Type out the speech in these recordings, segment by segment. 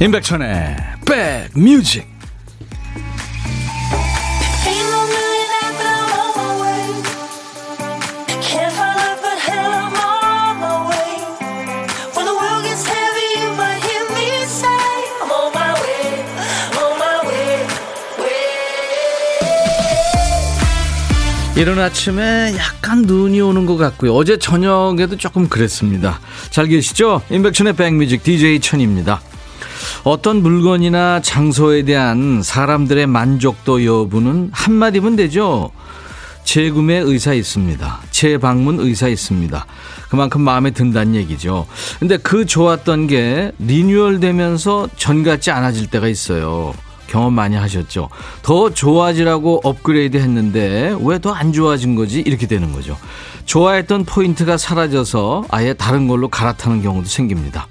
임백천의 백뮤직 이른 아침에 약간 눈이 오는 것 같고요. 어제 저녁에도 조금 그랬습니다. 잘 계시죠? 임백천의 백뮤직 DJ 천입니다. 어떤 물건이나 장소에 대한 사람들의 만족도 여부는 한마디면 되죠. 재구매 의사 있습니다. 재방문 의사 있습니다. 그만큼 마음에 든다는 얘기죠. 근데 그 좋았던 게 리뉴얼 되면서 전 같지 않아질 때가 있어요. 경험 많이 하셨죠? 더 좋아지라고 업그레이드 했는데 왜 더 안 좋아진 거지? 이렇게 되는 거죠. 좋아했던 포인트가 사라져서 아예 다른 걸로 갈아타는 경우도 생깁니다.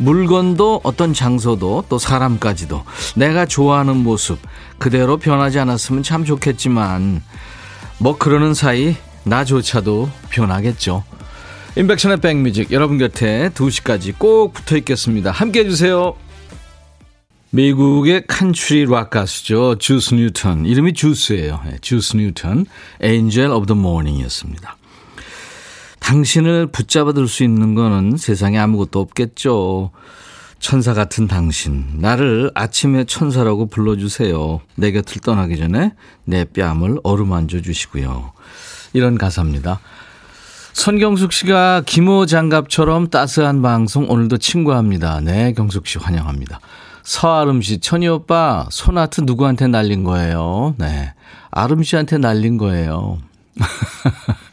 물건도 어떤 장소도 또 사람까지도 내가 좋아하는 모습 그대로 변하지 않았으면 참 좋겠지만 뭐 그러는 사이 나조차도 변하겠죠. 임백천의 백뮤직 여러분 곁에 2시까지 꼭 붙어 있겠습니다. 함께 해주세요. 미국의 country rock 가수죠. 주스 뉴턴. 이름이 주스예요. 네, 주스 뉴턴. Angel Morning이었습니다. 당신을 붙잡아 둘 수 있는 거는 세상에 아무것도 없겠죠. 천사 같은 당신, 나를 아침에 천사라고 불러주세요. 내 곁을 떠나기 전에 내 뺨을 어루만져 주시고요. 이런 가사입니다. 손경숙 씨가 김호 장갑처럼 따스한 방송 오늘도 친구합니다. 네, 경숙 씨 환영합니다. 서아름 씨, 천희 오빠, 소나트 누구한테 날린 거예요? 네. 아름 씨한테 날린 거예요.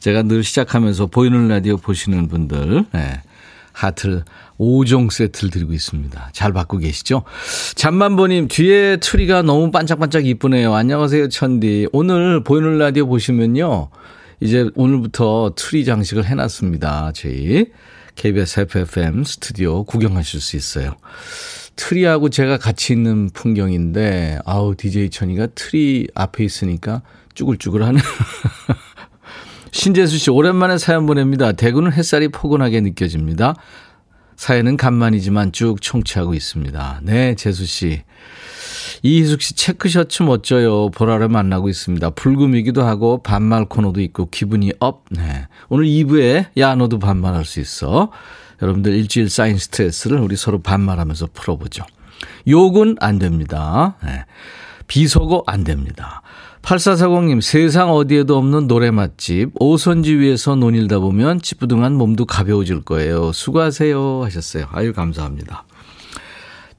제가 늘 시작하면서 보이는 라디오 보시는 분들, 네, 하트를 5종 세트를 드리고 있습니다. 잘 받고 계시죠? 잠만보님, 뒤에 트리가 너무 반짝반짝 이쁘네요. 안녕하세요, 천디. 오늘 보이는 라디오 보시면요. 이제 오늘부터 트리 장식을 해놨습니다. 저희 KBS 해피FM 스튜디오 구경하실 수 있어요. 트리하고 제가 같이 있는 풍경인데, 아우, DJ 천이가 트리 앞에 있으니까 쭈글쭈글 하네. 신재수 씨, 오랜만에 사연 보냅니다. 대구는 햇살이 포근하게 느껴집니다. 사연은 간만이지만 쭉 청취하고 있습니다. 네, 재수 씨. 이희숙 씨, 체크셔츠 멋져요. 보라를 만나고 있습니다. 불금이기도 하고, 반말 코너도 있고, 기분이 up. 네. 오늘 2부에, 야, 너도 반말할 수 있어. 여러분들 일주일 쌓인 스트레스를 우리 서로 반말하면서 풀어보죠. 욕은 안 됩니다. 네. 비속어 안 됩니다. 8440님, 세상 어디에도 없는 노래 맛집, 오선지 위에서 논일다 보면 찌뿌둥한 몸도 가벼워질 거예요. 수고하세요. 하셨어요. 아유, 감사합니다.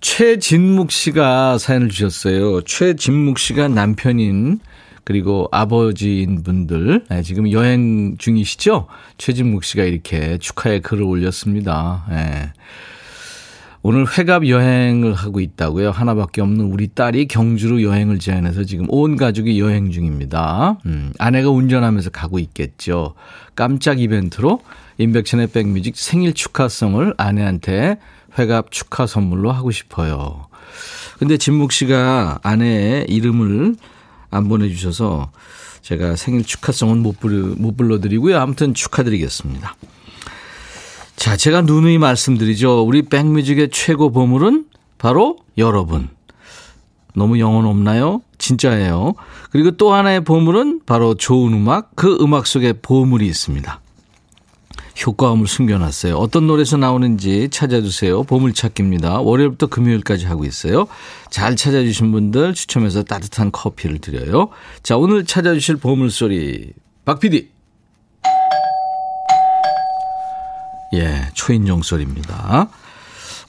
최진묵 씨가 사연을 주셨어요. 최진묵 씨가 남편인, 그리고 아버지인 분들, 네, 지금 여행 중이시죠? 최진묵 씨가 이렇게 축하의 글을 올렸습니다. 네. 오늘 회갑 여행을 하고 있다고요. 하나밖에 없는 우리 딸이 경주로 여행을 제안해서 지금 온 가족이 여행 중입니다. 음, 아내가 운전하면서 가고 있겠죠. 깜짝 이벤트로 인백션의 백뮤직 생일 축하성을 아내한테 회갑 축하 선물로 하고 싶어요. 근데 진묵 씨가 아내의 이름을 안 보내주셔서 제가 생일 축하성은 못, 불러, 못 불러드리고요. 아무튼 축하드리겠습니다. 자, 제가 누누이 말씀드리죠. 우리 백뮤직의 최고 보물은 바로 여러분. 너무 영혼 없나요? 진짜예요. 그리고 또 하나의 보물은 바로 좋은 음악, 그 음악 속에 보물이 있습니다. 효과음을 숨겨놨어요. 어떤 노래에서 나오는지 찾아주세요. 보물찾기입니다. 월요일부터 금요일까지 하고 있어요. 잘 찾아주신 분들 추첨해서 따뜻한 커피를 드려요. 자, 오늘 찾아주실 보물소리. 박 PD. 예, 초인종 소리입니다.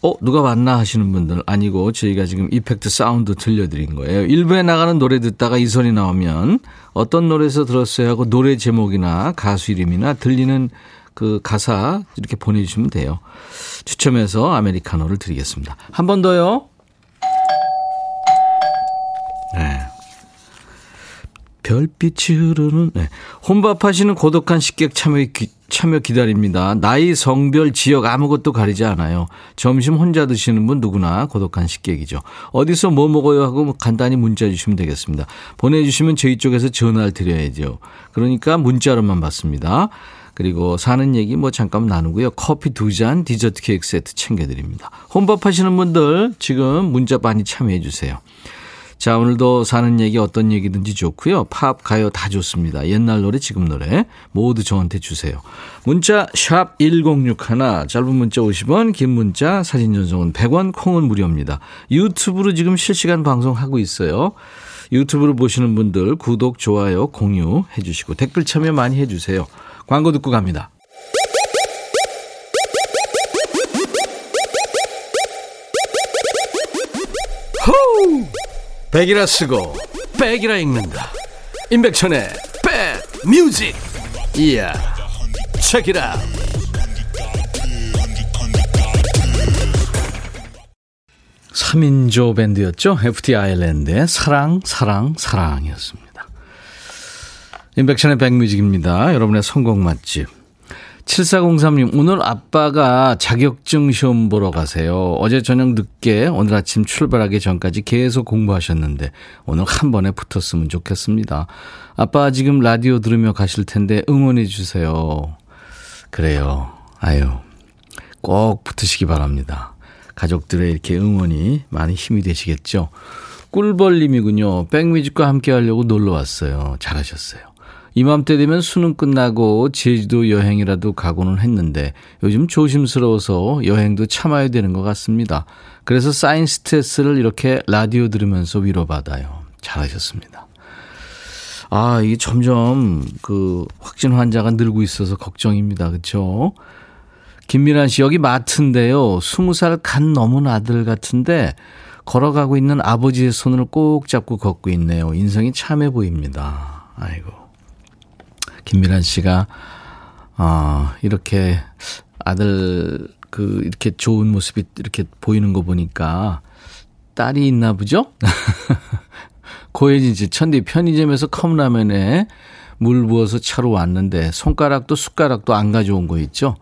어, 누가 왔나 하시는 분들 아니고 저희가 지금 이펙트 사운드 들려드린 거예요. 일부에 나가는 노래 듣다가 이 소리 나오면 어떤 노래에서 들었어요 하고 노래 제목이나 가수 이름이나 들리는 그 가사 이렇게 보내주시면 돼요. 추첨해서 아메리카노를 드리겠습니다. 한 번 더요. 네. 별빛이 흐르는 네. 혼밥하시는 고독한 식객 참여 참여 기다립니다. 나이, 성별, 지역 아무것도 가리지 않아요. 점심 혼자 드시는 분 누구나 고독한 식객이죠. 어디서 뭐 먹어요 하고 뭐 간단히 문자 주시면 되겠습니다. 보내주시면 저희 쪽에서 전화를 드려야죠. 그러니까 문자로만 받습니다. 그리고 사는 얘기 뭐 잠깐 나누고요. 커피 두 잔, 디저트 케이크 세트 챙겨드립니다. 혼밥 하시는 분들 지금 문자 많이 참여해 주세요. 자, 오늘도 사는 얘기 어떤 얘기든지 좋고요. 팝, 가요 다 좋습니다. 옛날 노래, 지금 노래 모두 저한테 주세요. 문자 샵 1061, 짧은 문자 50원, 긴 문자 사진 전송은 100원, 콩은 무료입니다. 유튜브로 지금 실시간 방송하고 있어요. 유튜브로 보시는 분들 구독, 좋아요, 공유 해 주시고 댓글 참여 많이 해 주세요. 광고 듣고 갑니다. 백이라 쓰고 백이라 읽는다. 임백천의 백뮤직. 이야 책이라. 삼인조 밴드였죠. FT 아일랜드의 사랑 사랑 사랑이었습니다. 임백천의 백뮤직입니다. 여러분의 성공 맛집 7403님, 오늘 아빠가 자격증 시험 보러 가세요. 어제 저녁 늦게 오늘 아침 출발하기 전까지 계속 공부하셨는데 오늘 한 번에 붙었으면 좋겠습니다. 아빠 지금 라디오 들으며 가실 텐데 응원해 주세요. 그래요. 아유, 꼭 붙으시기 바랍니다. 가족들의 이렇게 응원이 많이 힘이 되시겠죠. 꿀벌님이군요. 백뮤직과 함께 하려고 놀러 왔어요. 잘하셨어요. 이맘때 되면 수능 끝나고 제주도 여행이라도 가고는 했는데 요즘 조심스러워서 여행도 참아야 되는 것 같습니다. 그래서 사인스 테스트를 이렇게 라디오 들으면서 위로받아요. 잘하셨습니다. 아, 이게 점점 그 확진 환자가 늘고 있어서 걱정입니다. 그렇죠? 김미란 씨 여기 마트인데요. 20살 간 넘은 아들 같은데 걸어가고 있는 아버지의 손을 꼭 잡고 걷고 있네요. 인성이 참해 보입니다. 아이고. 김미란 씨가 어, 이렇게 아들 그 이렇게 좋은 모습이 이렇게 보이는 거 보니까 딸이 있나 보죠? 고혜진 씨, 천디 편의점에서 컵라면에 물 부어서 차로 왔는데 손가락도 숟가락도 안 가져온 거 있죠?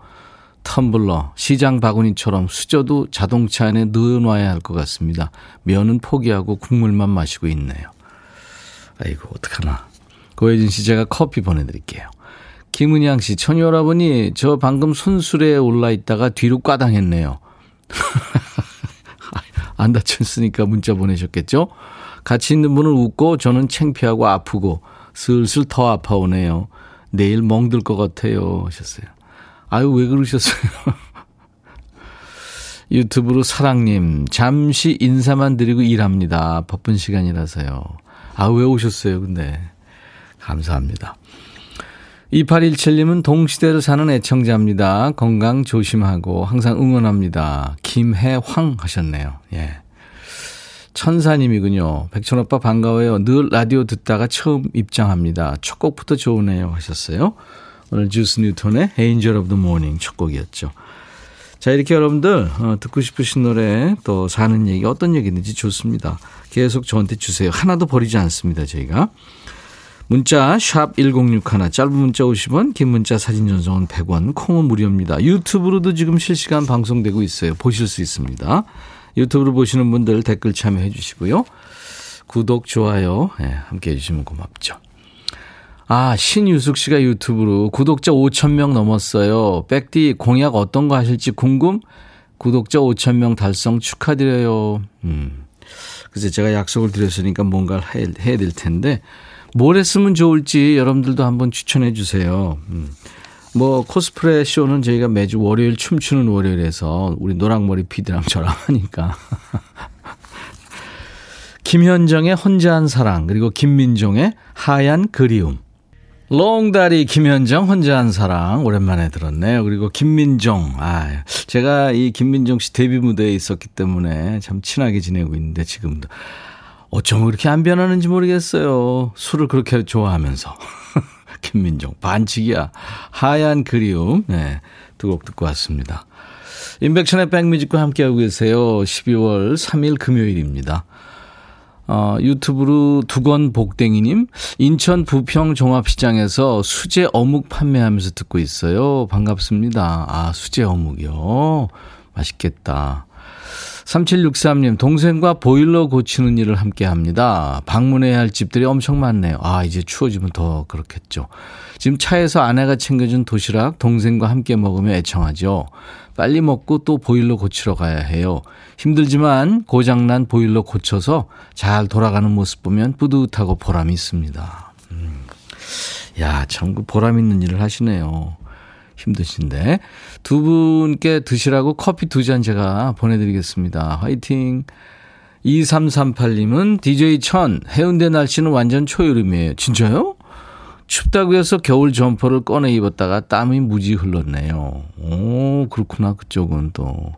텀블러, 시장 바구니처럼 수저도 자동차 안에 넣어놔야 할 것 같습니다. 면은 포기하고 국물만 마시고 있네요. 아이고, 어떡하나. 고혜진 씨 제가 커피 보내드릴게요. 김은양 씨, 천여러분이 저 방금 손술에 올라 있다가 뒤로 꽈당했네요. 안 다쳤으니까 문자 보내셨겠죠? 같이 있는 분은 웃고 저는 창피하고 아프고 슬슬 더 아파오네요. 내일 멍들 것 같아요. 하셨어요. 아유, 왜 그러셨어요? 유튜브로 사랑님, 잠시 인사만 드리고 일합니다. 바쁜 시간이라서요. 아, 왜 오셨어요, 근데? 감사합니다. 2817님은 동시대를 사는 애청자입니다. 건강 조심하고 항상 응원합니다. 김해황 하셨네요. 예. 천사님이군요. 백천오빠 반가워요. 늘 라디오 듣다가 처음 입장합니다. 첫 곡부터 좋으네요. 하셨어요. 오늘 주스 뉴턴의 Angel of the Morning 첫 곡이었죠. 자, 이렇게 여러분들, 어, 듣고 싶으신 노래, 또 사는 얘기, 어떤 얘기든지 좋습니다. 계속 저한테 주세요. 하나도 버리지 않습니다, 저희가. 문자 샵 1061, 짧은 문자 50원, 긴 문자 사진 전송은 100원, 콩은 무료입니다. 유튜브로도 지금 실시간 방송되고 있어요. 보실 수 있습니다. 유튜브로 보시는 분들 댓글 참여해 주시고요. 구독, 좋아요 네, 함께 해주시면 고맙죠. 아, 신유숙 씨가 유튜브로 구독자 5천 명 넘었어요. 백디 공약 어떤 거 하실지 궁금? 구독자 5천 명 달성 축하드려요. 음. 그래서 제가 약속을 드렸으니까 뭔가를 해, 해야 될 텐데 뭘 했으면 좋을지 여러분들도 한번 추천해 주세요. 음. 뭐 코스프레 쇼는 저희가 매주 월요일 춤추는 월요일에서 우리 노랑머리 피디랑 저랑 하니까. 김현정의 혼자한 사랑 그리고 김민종의 하얀 그리움. 롱다리 김현정 혼자한 사랑 오랜만에 들었네요. 그리고 김민종. 아, 제가 이 김민종 씨 데뷔 무대에 있었기 때문에 참 친하게 지내고 있는데 지금도 어쩜 그렇게 안 변하는지 모르겠어요. 술을 그렇게 좋아하면서. 김민종, 반칙이야. 하얀 그리움. 네. 두 곡 듣고 왔습니다. 인백션의 백뮤직과 함께하고 계세요. 12월 3일 금요일입니다. 어, 유튜브로 두건 복댕이님, 인천 부평 종합시장에서 수제 어묵 판매하면서 듣고 있어요. 반갑습니다. 아, 수제 어묵이요. 맛있겠다. 3763님, 동생과 보일러 고치는 일을 함께 합니다. 방문해야 할 집들이 엄청 많네요. 아, 이제 추워지면 더 그렇겠죠. 지금 차에서 아내가 챙겨준 도시락 동생과 함께 먹으며 애청하죠. 빨리 먹고 또 보일러 고치러 가야 해요. 힘들지만 고장난 보일러 고쳐서 잘 돌아가는 모습 보면 뿌듯하고 보람이 있습니다. 음. 야, 참, 그 보람 있는 일을 하시네요. 힘드신데. 두 분께 드시라고 커피 두 잔 제가 보내드리겠습니다. 화이팅! 2338님은 DJ 천, 해운대 날씨는 완전 초여름이에요. 진짜요? 춥다고 해서 겨울 점퍼를 꺼내 입었다가 땀이 무지 흘렀네요. 오, 그렇구나. 그쪽은 또.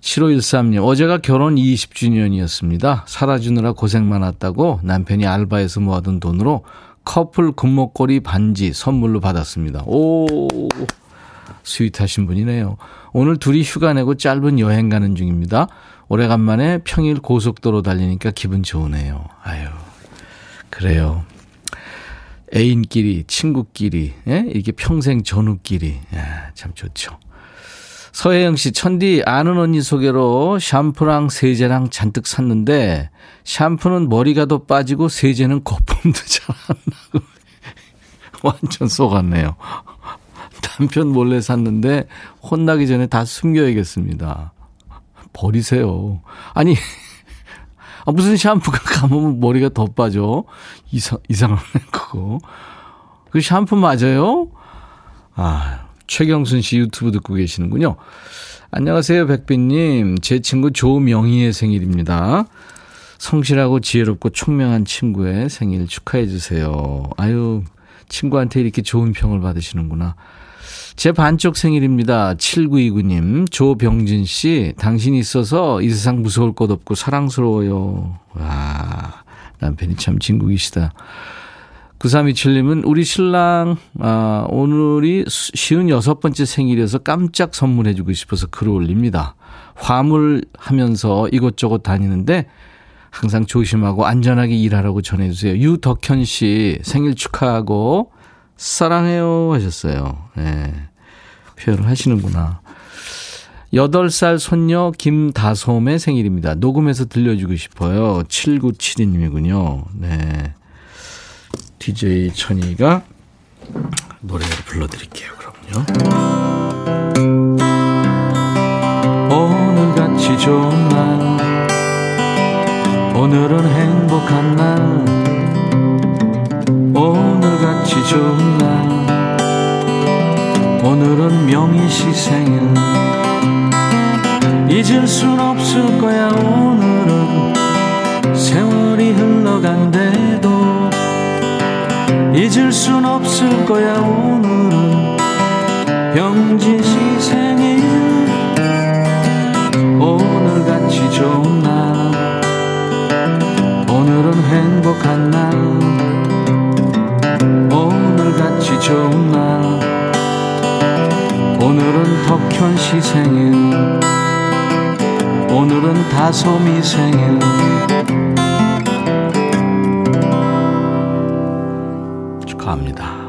7513님, 어제가 결혼 20주년이었습니다. 살아주느라 고생 많았다고 남편이 알바에서 모아둔 돈으로 커플 금목걸이 반지 선물로 받았습니다. 오, 스윗하신 분이네요. 오늘 둘이 휴가 내고 짧은 여행 가는 중입니다. 오래간만에 평일 고속도로 달리니까 기분 좋으네요. 아유, 그래요. 애인끼리, 친구끼리, 예? 이게 평생 전우끼리, 예, 참 좋죠. 서혜영 씨, 천디 아는 언니 소개로 샴푸랑 세제랑 잔뜩 샀는데 샴푸는 머리가 더 빠지고 세제는 거품도 잘 안 나고 완전 속았네요. 남편 몰래 샀는데 혼나기 전에 다 숨겨야겠습니다. 버리세요. 아니 아, 무슨 샴푸가 감으면 머리가 더 빠져? 이상, 이상한 거고. 그 샴푸 맞아요? 아, 최경순 씨 유튜브 듣고 계시는군요. 안녕하세요, 백빈님. 제 친구 조명희의 생일입니다. 성실하고 지혜롭고 총명한 친구의 생일 축하해 주세요. 아유, 친구한테 이렇게 좋은 평을 받으시는구나. 제 반쪽 생일입니다. 7929님, 조병진 씨, 당신이 있어서 이 세상 무서울 것 없고 사랑스러워요. 와, 남편이 참 진국이시다. 9327님은 우리 신랑, 아, 오늘이 쉬운 여섯 번째 생일이어서 깜짝 선물해주고 싶어서 글을 올립니다. 화물 하면서 이곳저곳 다니는데 항상 조심하고 안전하게 일하라고 전해주세요. 유덕현 씨 생일 축하하고 사랑해요 하셨어요. 네. 표현을 하시는구나. 8살 손녀 김다솜의 생일입니다. 녹음해서 들려주고 싶어요. 7972님이군요. 네. DJ 천이가 노래를 불러드릴게요, 그럼요. 오늘같이 좋은 날, 오늘은 행복한 날, 오늘같이 좋은 날, 오늘은 명희 씨 생일. 잊을 순 없을 거야 오늘은. 세월이 흘러간대도 잊을 순 없을 거야 오늘은 행복한 날. 오늘같이 좋은 날. 오늘은 덕현 씨 생일. 오늘은 다솜이 생일. 축하합니다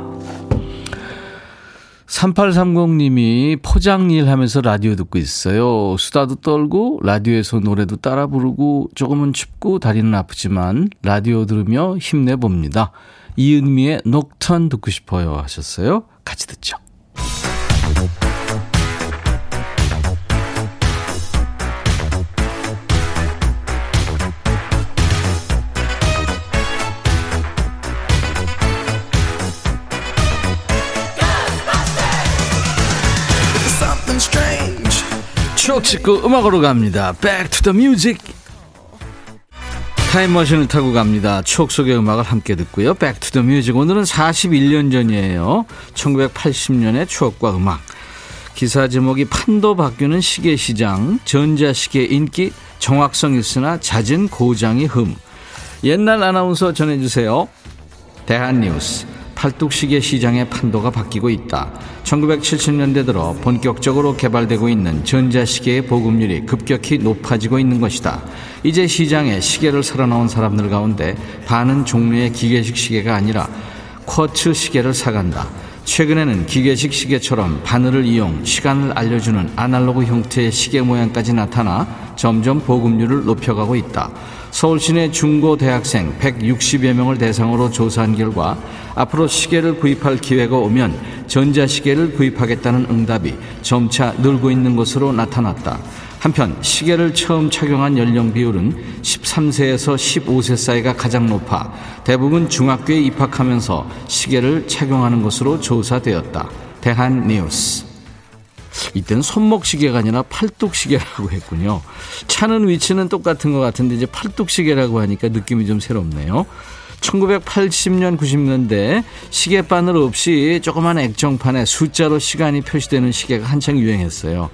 3830님이 포장일 하면서 라디오 듣고 있어요. 수다도 떨고 라디오에서 노래도 따라 부르고 조금은 춥고 다리는 아프지만 라디오 들으며 힘내봅니다. 이은미의 녹턴 듣고 싶어요 하셨어요. 같이 듣죠. 추억 찍고 음악으로 갑니다. Back to the music. 타임머신을 타고 갑니다. 추억 속의 음악을 함께 듣고요. Back to the music. 오늘은 41년 전이에요. 1980년의 추억과 음악. 기사 제목이 판도 바뀌는 시계 시장, 전자시계 인기, 정확성 있으나 잦은 고장이 흠. 옛날 아나운서 전해주세요. 대한뉴스. 팔뚝시계 시장의 판도가 바뀌고 있다. 1970년대 들어 본격적으로 개발되고 있는 전자시계의 보급률이 급격히 높아지고 있는 것이다. 이제 시장에 시계를 사러 나온 사람들 가운데 반은 종류의 기계식 시계가 아니라 쿼츠 시계를 사간다. 최근에는 기계식 시계처럼 바늘을 이용 시간을 알려주는 아날로그 형태의 시계 모양까지 나타나 점점 보급률을 높여가고 있다. 서울 시내 중고 대학생 160여 명을 대상으로 조사한 결과 앞으로 시계를 구입할 기회가 오면 전자시계를 구입하겠다는 응답이 점차 늘고 있는 것으로 나타났다. 한편 시계를 처음 착용한 연령 비율은 13세에서 15세 사이가 가장 높아 대부분 중학교에 입학하면서 시계를 착용하는 것으로 조사되었다. 대한 뉴스. 이때는 손목 시계가 아니라 팔뚝 시계라고 했군요. 차는 위치는 똑같은 것 같은데 이제 팔뚝 시계라고 하니까 느낌이 좀 새롭네요. 1980년, 90년대 시계바늘 없이 조그만 액정판에 숫자로 시간이 표시되는 시계가 한창 유행했어요.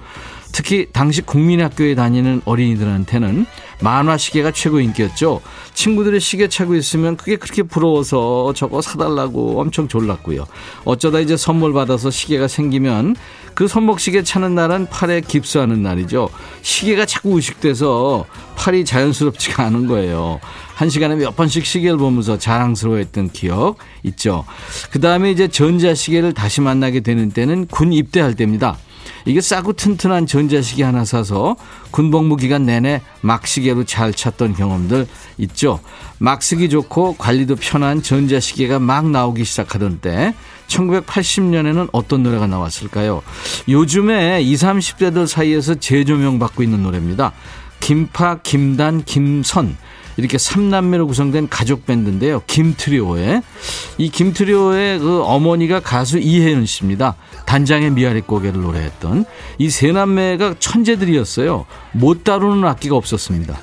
특히 당시 국민학교에 다니는 어린이들한테는 만화 시계가 최고 인기였죠. 친구들이 시계 차고 있으면 그게 그렇게 부러워서 저거 사달라고 엄청 졸랐고요. 어쩌다 이제 선물 받아서 시계가 생기면 그 손목시계 차는 날은 팔에 깁스하는 날이죠. 시계가 자꾸 의식돼서 팔이 자연스럽지가 않은 거예요. 한 시간에 몇 번씩 시계를 보면서 자랑스러워했던 기억 있죠. 그 다음에 이제 전자시계를 다시 만나게 되는 때는 군 입대할 때입니다. 이게 싸고 튼튼한 전자시계 하나 사서 군복무 기간 내내 막시계로 잘 찼던 경험들 있죠. 막 쓰기 좋고 관리도 편한 전자시계가 막 나오기 시작하던 때 1980년에는 어떤 노래가 나왔을까요? 요즘에 20, 30대들 사이에서 재조명 받고 있는 노래입니다. 김파, 김단, 김선 이렇게 3남매로 구성된 가족 밴드인데요. 김트리오의 이 김트리오의 그 어머니가 가수 이혜은 씨입니다. 단장의 미아리 고개를 노래했던 이 세 남매가 천재들이었어요. 못 다루는 악기가 없었습니다.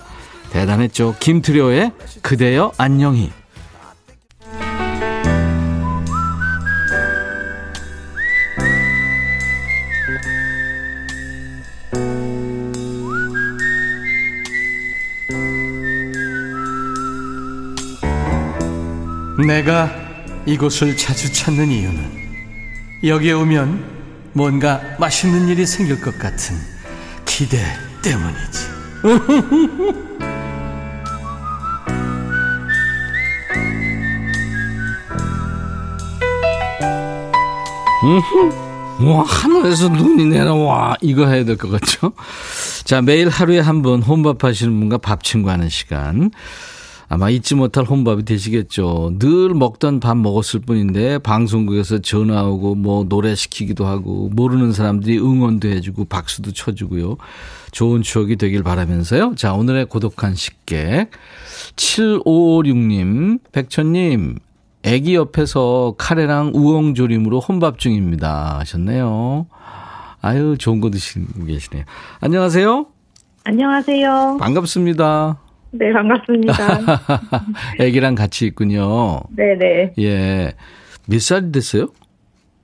대단했죠. 김트리오의 그대여 안녕히. 내가 이곳을 자주 찾는 이유는 여기에 오면 뭔가 맛있는 일이 생길 것 같은 기대 때문이지. 와, 하늘에서 눈이 내려와. 이거 해야 될 것 같죠? 자, 매일 하루에 한 번 혼밥 하시는 분과 밥 친구 하는 시간. 아마 잊지 못할 혼밥이 되시겠죠. 늘 먹던 밥 먹었을 뿐인데 방송국에서 전화 오고 뭐 노래 시키기도 하고 모르는 사람들이 응원도 해주고 박수도 쳐주고요. 좋은 추억이 되길 바라면서요. 자, 오늘의 고독한 식객. 7556님, 백천님, 애기 옆에서 카레랑 우엉조림으로 혼밥 중입니다. 하셨네요. 아유, 좋은 거 드시고 계시네요. 안녕하세요. 안녕하세요. 반갑습니다. 네, 반갑습니다. 애기랑 같이 있군요. 네네. 예. 몇 살이 됐어요?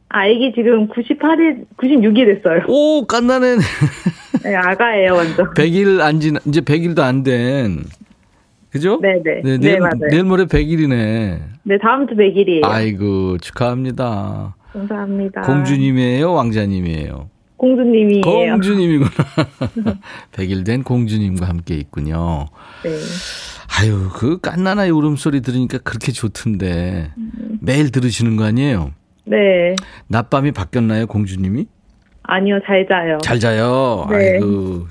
아, 애기 지금 98일, 96이 됐어요. 오, 깐나네. 네, 아가예요, 완전. 100일 안 지나, 이제 100일도 안 된. 그죠? 네네. 네, 네, 내일, 맞아요. 내일 모레 100일이네. 네, 다음 주 100일이에요. 아이고, 축하합니다. 감사합니다. 공주님이에요? 왕자님이에요? 공주님이에요. 공주님이구나. 100일 된 공주님과 함께 있군요. 네. 아유, 그 깐나나의 울음소리 들으니까 그렇게 좋던데. 매일 들으시는 거 아니에요? 네. 낮밤이 바뀌었나요, 공주님이? 아니요, 잘 자요. 잘 자요. 네. 아이고.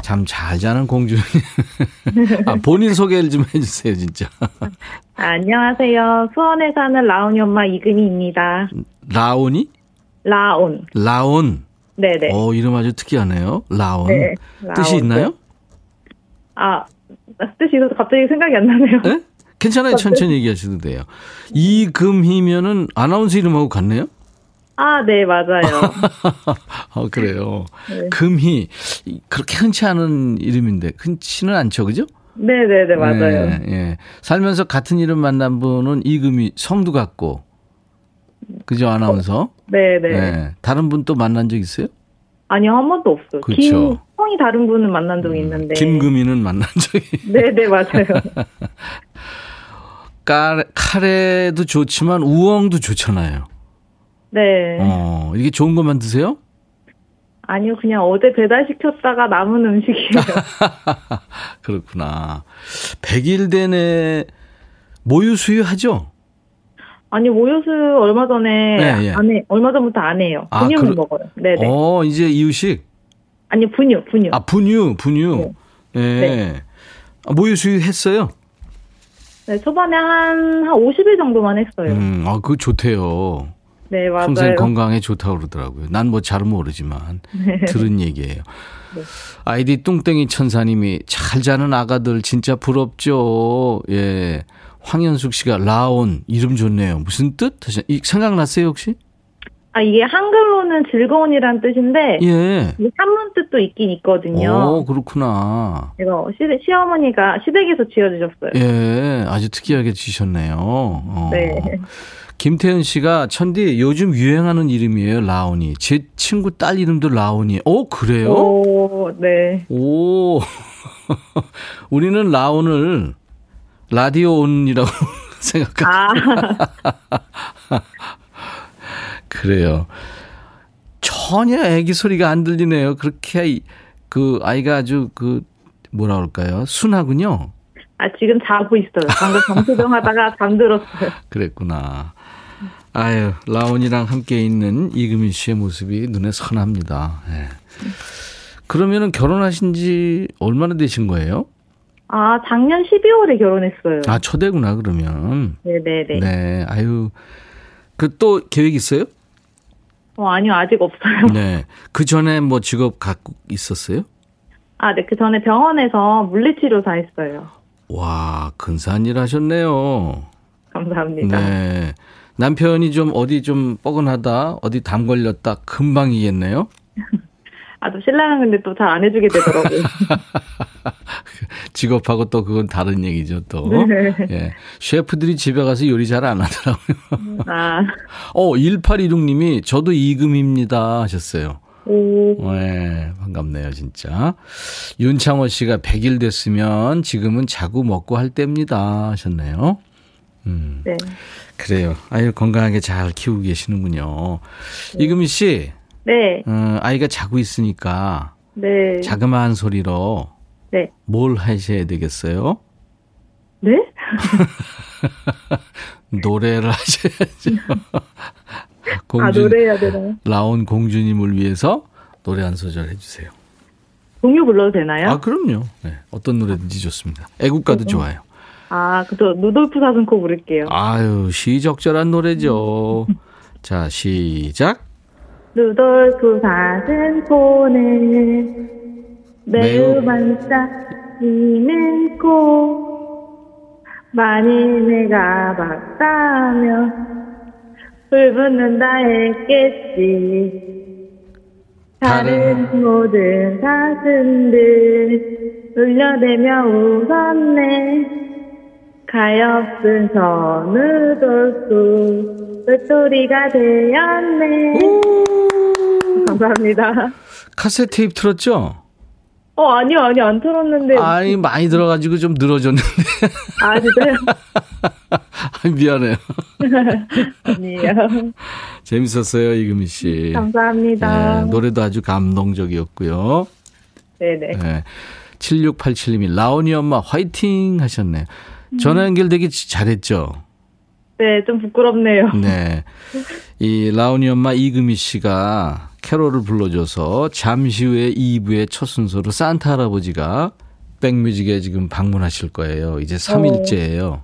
참잘 자는 공주님. 아, 본인 소개를 좀 해주세요, 진짜. 아, 안녕하세요. 수원에 사는 라온이 엄마 이금희입니다. 라온이? 라온. 라온. 네네. 어, 이름 아주 특이하네요. 라온. 네, 뜻이 라온. 있나요? 아, 뜻이 있어서 갑자기 생각이 안 나네요. 네? 괜찮아요. 천천히 얘기하셔도 돼요. 이금희면은 아나운서 이름하고 같네요? 아, 네, 맞아요. 어, 그래요. 네. 금희. 이- 그렇게 흔치 않은 이름인데, 흔치는 않죠, 그죠? 네네네, 맞아요. 예, 예. 살면서 같은 이름 만난 분은 이금희, 성도 같고. 그죠, 아나운서? 네네. 예. 다른 분 또 만난 적 있어요? 아니요, 한 번도 없어요. 그쵸. 김, 성이 다른 분은 만난 적이 있는데. 김금희는 만난 적이. 네네, 맞아요. 까, 카레도 좋지만 우엉도 좋잖아요. 네. 어, 이게 좋은 것만 드세요? 아니요, 그냥 어제 배달시켰다가 남은 음식이에요. 그렇구나. 100일 내내 모유 수유하죠? 아니 모유수 얼마 전에 네, 예. 안 해. 얼마 전부터 안 해요. 아, 분유는 그러- 먹어요. 네 네. 어, 이제 이유식? 아니 분유 분유. 아, 분유, 분유. 예. 네. 아, 모유 수유 했어요? 네 초반에 한 한 50일 정도만 했어요. 음, 아, 그거 좋대요. 네 맞아요. 평생 건강에 좋다고 그러더라고요. 난 뭐 잘은 모르지만 들은 얘기예요. 네. 아이디 뚱땡이 천사님이 잘 자는 아가들 진짜 부럽죠. 예. 황현숙 씨가 라온 이름 좋네요. 무슨 뜻? 생각났어요 혹시? 아 이게 한글로는 즐거운이란 뜻인데 예. 이 한문 뜻도 있긴 있거든요. 오 그렇구나. 이거 시, 시어머니가 시댁에서 지어주셨어요. 예, 아주 특이하게 지셨네요. 어. 네. 김태현 씨가 천디 요즘 유행하는 이름이에요. 라온이. 제 친구 딸 이름도 라온이. 어 그래요? 오, 네. 오. 우리는 라온을 라디오 온이라고 생각하. 아, 그래요. 전혀 애기 소리가 안 들리네요. 그렇게 이- 그 아이가 아주 그 뭐라 그럴까요? 순하군요. 아 지금 자고 있어요. 방금 정수정 하다가 잠들었어요. 그랬구나. 아유, 라온이랑 함께 있는 이금희 씨의 모습이 눈에 선합니다. 예. 그러면은 결혼하신 지 얼마나 되신 거예요? 아 작년 12월에 결혼했어요. 아, 초대구나, 그러면. 네네네. 네, 아유. 그 또 계획 있어요? 어 아니요 아직 없어요. 네. 그 전에 뭐 직업 갖고 있었어요? 아 네 그 전에 병원에서 물리치료사 했어요. 와, 근사한 일 하셨네요. 감사합니다. 네. 남편이 좀 어디 좀 뻐근하다, 어디 담 걸렸다, 금방이겠네요? 아 또 신랑은 근데 또 잘 안 해주게 되더라고요. 직업하고 또 그건 다른 얘기죠, 또. 네. 예. 셰프들이 집에 가서 요리 잘 안 하더라고요. 아 어, 1816님이 저도 이금입니다 하셨어요. 오, 네, 반갑네요, 진짜. 윤창호 씨가 100일 됐으면 지금은 자고 먹고 할 때입니다 하셨네요. 음, 네. 그래요. 아유, 건강하게 잘 키우고 계시는군요. 이금희 씨, 네, 어, 아이가 자고 있으니까 네, 자그마한 소리로 네, 뭘 하셔야 되겠어요? 네? 노래를 하셔야죠. 아 공주, 노래해야 되나요? 라온 공주님을 위해서 노래 한 소절 해주세요. 동요 불러도 되나요? 아, 그럼요. 네, 어떤 노래든지 좋습니다. 애국가도 좋아요. 아, 그저 루돌프 사슴코 부를게요. 아유, 시적절한 노래죠. 자, 시작. 루돌프 사슴코는 매우 매우 반짝이는 꽃. 만일 내가 봤다면 불붙는다 했겠지 다른 모든 사슴들 울려대며 웃었네. 가엾은 선우돌프 똘똘이가 되었네 감사합니다 카세트 테이프 틀었죠? 어 아니요 아니요 안 틀었는데 아이, 많이 들어가지고 좀 늘어졌는데. 아 진짜요? 미안해요. 아니에요 재밌었어요, 이금희 씨. 감사합니다 네, 노래도 아주 감동적이었고요. 네네 네. 7687님이 라온이 엄마 화이팅 하셨네요. 전화 연결되기 잘했죠? 네 좀 부끄럽네요 네. 이 라온이 엄마 이금희 씨가 캐롤을 불러줘서 잠시 후에 2부의 첫 순서로 산타 할아버지가 백뮤직에 지금 방문하실 거예요. 이제 3일째예요.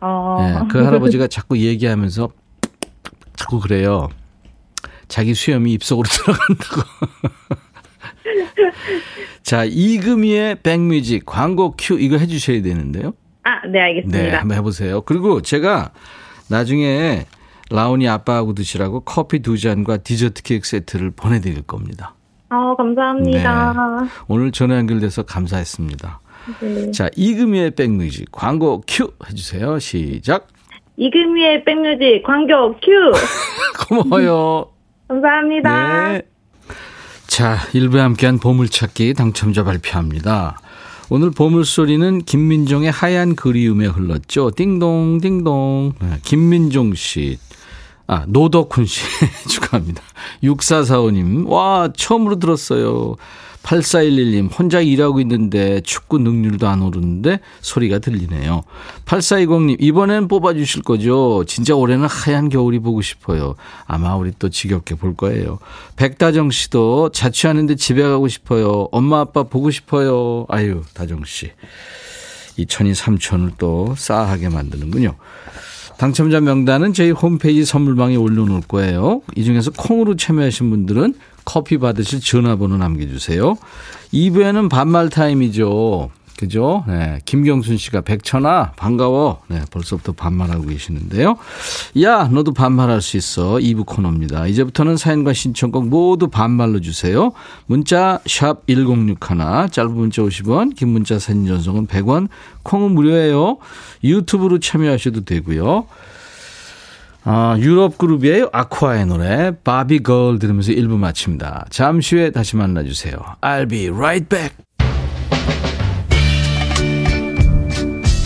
어, 네, 그 할아버지가 자꾸 얘기하면서 자꾸 그래요. 자기 수염이 입속으로 들어간다고. 자, 임백천의 백뮤직 광고 큐 이거 해주셔야 되는데요. 아, 네, 알겠습니다. 네, 한번 해보세요. 그리고 제가 나중에 라온이 아빠하고 드시라고 커피 두 잔과 디저트 케이크 세트를 보내드릴 겁니다. 아, 감사합니다. 오늘 전화 연결돼서 감사했습니다. 네. 자, 임백천의 백뮤직 광고 큐 해주세요. 시작. 이금희의 백뮤직 광교 큐! 고마워요. 감사합니다. 네. 자, 일부에 함께한 보물찾기 당첨자 발표합니다. 오늘 보물소리는 김민종의 하얀 그리움에 흘렀죠. 띵동, 띵동. 네, 김민종 씨. 아, 노덕훈 씨 축하합니다. 6445님, 와, 처음으로 들었어요. 8411님, 혼자 일하고 있는데 축구 능률도 안 오르는데 소리가 들리네요. 8420님, 이번엔 뽑아주실 거죠? 진짜 올해는 하얀 겨울이 보고 싶어요. 아마 우리 또 지겹게 볼 거예요. 백다정 씨도 자취하는데 집에 가고 싶어요. 엄마 아빠 보고 싶어요. 아유, 다정 씨. 이 천이 삼천을 또 싸하게 만드는군요. 당첨자 명단은 저희 홈페이지 선물방에 올려놓을 거예요. 이 중에서 콩으로 참여하신 분들은 커피 받으실 전화번호 남겨주세요. 2부에는 반말 타임이죠. 그죠? 네. 김경순 씨가 백천아, 반가워. 네. 벌써부터 반말하고 계시는데요. 야, 너도 반말할 수 있어. 2부 코너입니다. 이제부터는 사연과 신청곡 모두 반말로 주세요. 문자, 샵 1061, 짧은 문자 50원, 긴 문자 사진 전송은 100원, 콩은 무료예요. 유튜브로 참여하셔도 되고요. 아, 유럽 그룹이에요. 아쿠아의 노래 바비 걸 들으면서 1부 마칩니다. 잠시 후에 다시 만나 주세요. I'll be right back.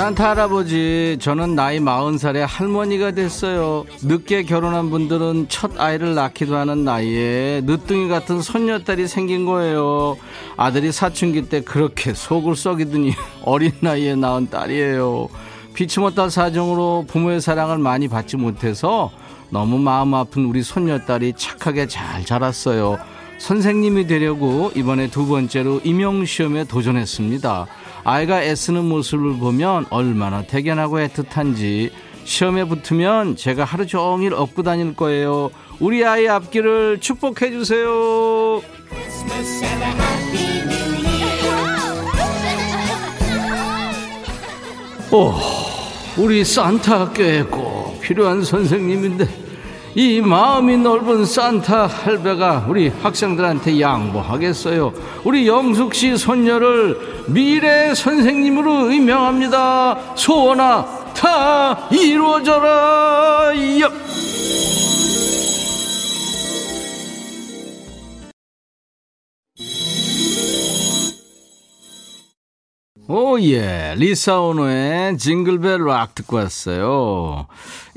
산타 할아버지, 저는 나이 마흔 살에 할머니가 됐어요. 늦게 결혼한 분들은 첫 아이를 낳기도 하는 나이에 늦둥이 같은 손녀딸이 생긴 거예요. 아들이 사춘기 때 그렇게 속을 썩이더니 어린 나이에 낳은 딸이에요. 피치 못할 사정으로 부모의 사랑을 많이 받지 못해서 너무 마음 아픈 우리 손녀딸이 착하게 잘 자랐어요. 선생님이 되려고 이번에 두 번째로 임용시험에 도전했습니다. 아이가 애쓰는 모습을 보면 얼마나 대견하고 애틋한지 시험에 붙으면 제가 하루 종일 업고 다닐 거예요. 우리 아이 앞길을 축복해 주세요. 오, 우리 산타 학교에 꼭 필요한 선생님인데 이 마음이 넓은 산타 할배가 우리 학생들한테 양보하겠어요. 우리 영숙 씨 손녀를 미래 선생님으로 임명합니다. 소원아 다 이루어져라. 엽. oh yeah 리사 오노의 Jingle Bell Rock 듣고 왔어요.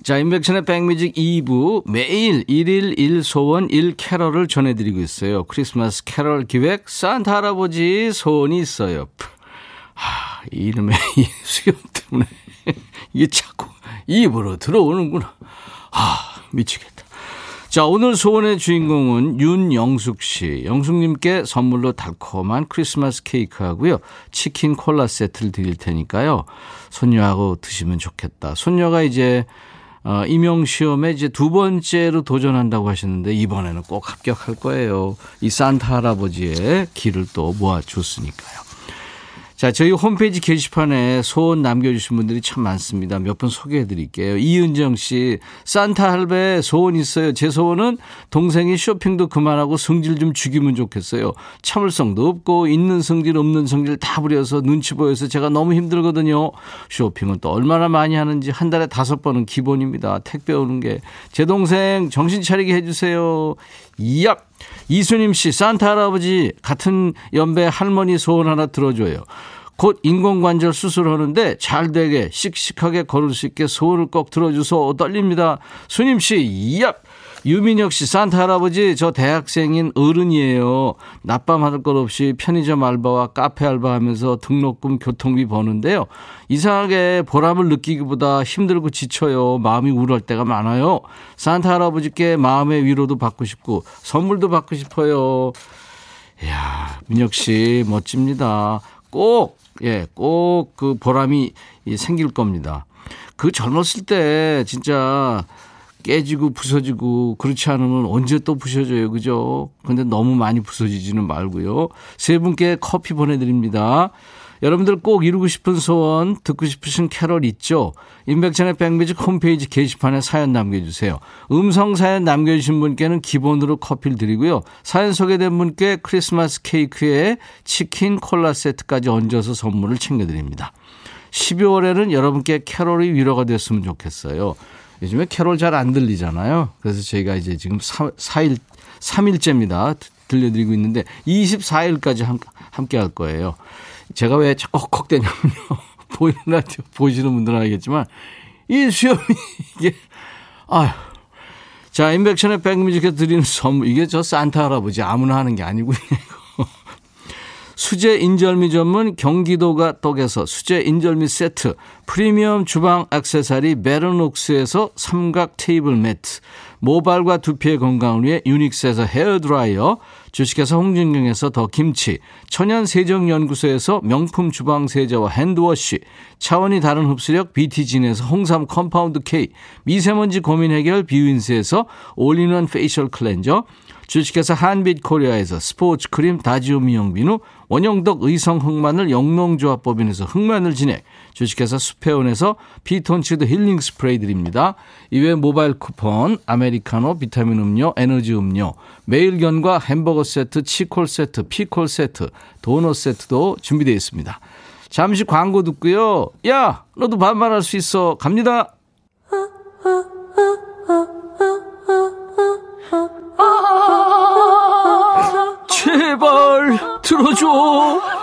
자, 임백천의 백뮤직 2부 매일 1일 1소원 1캐럴을 전해드리고 있어요. 크리스마스 캐럴 기획 산타 할아버지 소원이 있어요. 하, 이놈의 이 수염 때문에 이게 자꾸 입으로 들어오는구나. 아, 미치겠다. 자, 오늘 소원의 주인공은 윤영숙 씨. 영숙님께 선물로 달콤한 크리스마스 케이크 하고요. 치킨 콜라 세트를 드릴 테니까요. 손녀하고 드시면 좋겠다. 손녀가 이제 어, 임용시험에 이제 두 번째로 도전한다고 하셨는데 이번에는 꼭 합격할 거예요. 이 산타 할아버지의 길을 또 모아줬으니까요. 자, 저희 홈페이지 게시판에 소원 남겨주신 분들이 참 많습니다. 몇 분 소개해 드릴게요. 이은정 씨, 산타 할배 소원 있어요. 제 소원은 동생이 쇼핑도 그만하고 성질 좀 죽이면 좋겠어요. 참을성도 없고, 있는 성질, 없는 성질 다 부려서 눈치 보여서 제가 너무 힘들거든요. 쇼핑은 또 얼마나 많이 하는지 한 달에 다섯 번은 기본입니다. 택배 오는 게. 제 동생 정신 차리게 해주세요. 이야! 이수님 씨, 산타 할아버지 같은 연배 할머니 소원 하나 들어줘요. 곧 인공관절 수술하는데 잘 되게 씩씩하게 걸을 수 있게 소원을 꼭 들어주소 떨립니다. 수님 씨, 이야! 유민혁 씨, 산타 할아버지, 저 대학생인 어른이에요. 낮밤 하는 것 없이 편의점 알바와 카페 알바하면서 등록금 교통비 버는데요. 이상하게 보람을 느끼기보다 힘들고 지쳐요. 마음이 우울할 때가 많아요. 산타 할아버지께 마음의 위로도 받고 싶고 선물도 받고 싶어요. 이야, 민혁 씨, 멋집니다. 꼭, 예, 꼭 그 보람이 생길 겁니다. 그 젊었을 때 진짜 깨지고 부서지고 그렇지 않으면 언제 또 부셔져요. 그죠? 근데 너무 많이 부서지지는 말고요. 세 분께 커피 보내드립니다. 여러분들 꼭 이루고 싶은 소원, 듣고 싶으신 캐롤 있죠? 인백천의 백뮤직 홈페이지 게시판에 사연 남겨주세요. 음성 사연 남겨주신 분께는 기본으로 커피를 드리고요. 사연 소개된 분께 크리스마스 케이크에 치킨 콜라 세트까지 얹어서 선물을 챙겨드립니다. 12월에는 여러분께 캐롤이 위로가 됐으면 좋겠어요. 요즘에 캐롤 잘 안 들리잖아요. 그래서 저희가 이제 지금 4, 4일, 3일째입니다. 들려드리고 있는데 24일까지 함께 할 거예요. 제가 왜 헉헉 대냐면요. 보이는 라디오 보시는 분들은 알겠지만 이 수염이 이게 아휴. 자, 임백천의 백뮤직에 드리는 선물 이게 저 산타 할아버지 아무나 하는 게 아니고요. 수제 인절미 전문 경기도가 떡에서 수제 인절미 세트, 프리미엄 주방 액세서리 베르녹스에서 삼각 테이블 매트, 모발과 두피의 건강을 위해 유닉스에서 헤어드라이어, 주식회사 홍진경에서 더 김치, 천연 세정연구소에서 명품 주방 세제와 hand wash, 차원이 다른 흡수력 BT진에서 홍삼 compound K, 미세먼지 고민 해결 비윈스에서 all-in-one facial cleanser, 주식회사 한빛코리아에서 스포츠 크림 다지오 미용비누, 원형덕 의성 흑마늘 영농조합법인에서 흑마늘 진액, 주식회사 수페온에서 피톤치드 힐링 스프레이 드립니다. 이외 모바일 쿠폰, 아메리카노, 비타민 음료, 에너지 음료, 매일견과 햄버거 세트, 치콜 세트, 피콜 세트, 도넛 세트도 준비되어 있습니다. 잠시 광고 듣고요. 야, 너도 반말할 수 있어. 갑니다. 제발 들어줘.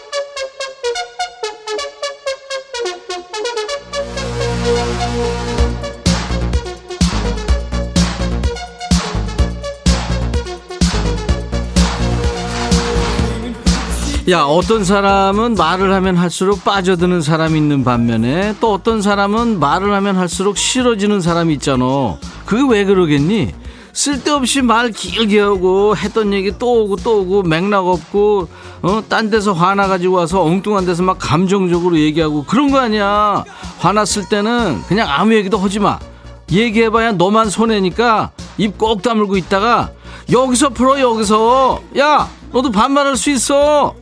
야, 어떤 사람은 말을 하면 할수록 빠져드는 사람이 있는 반면에 또 어떤 사람은 말을 하면 할수록 싫어지는 사람이 있잖아. 그게 왜 그러겠니? 쓸데없이 말 길게 하고 했던 얘기 또 오고 또 오고 맥락 없고 어? 딴 데서 화나 가지고 와서 엉뚱한 데서 막 감정적으로 얘기하고 그런 거 아니야. 화났을 때는 그냥 아무 얘기도 하지 마. 얘기해봐야 너만 손해니까 입 꼭 다물고 있다가 여기서 풀어 여기서 야 너도 반말할 수 있어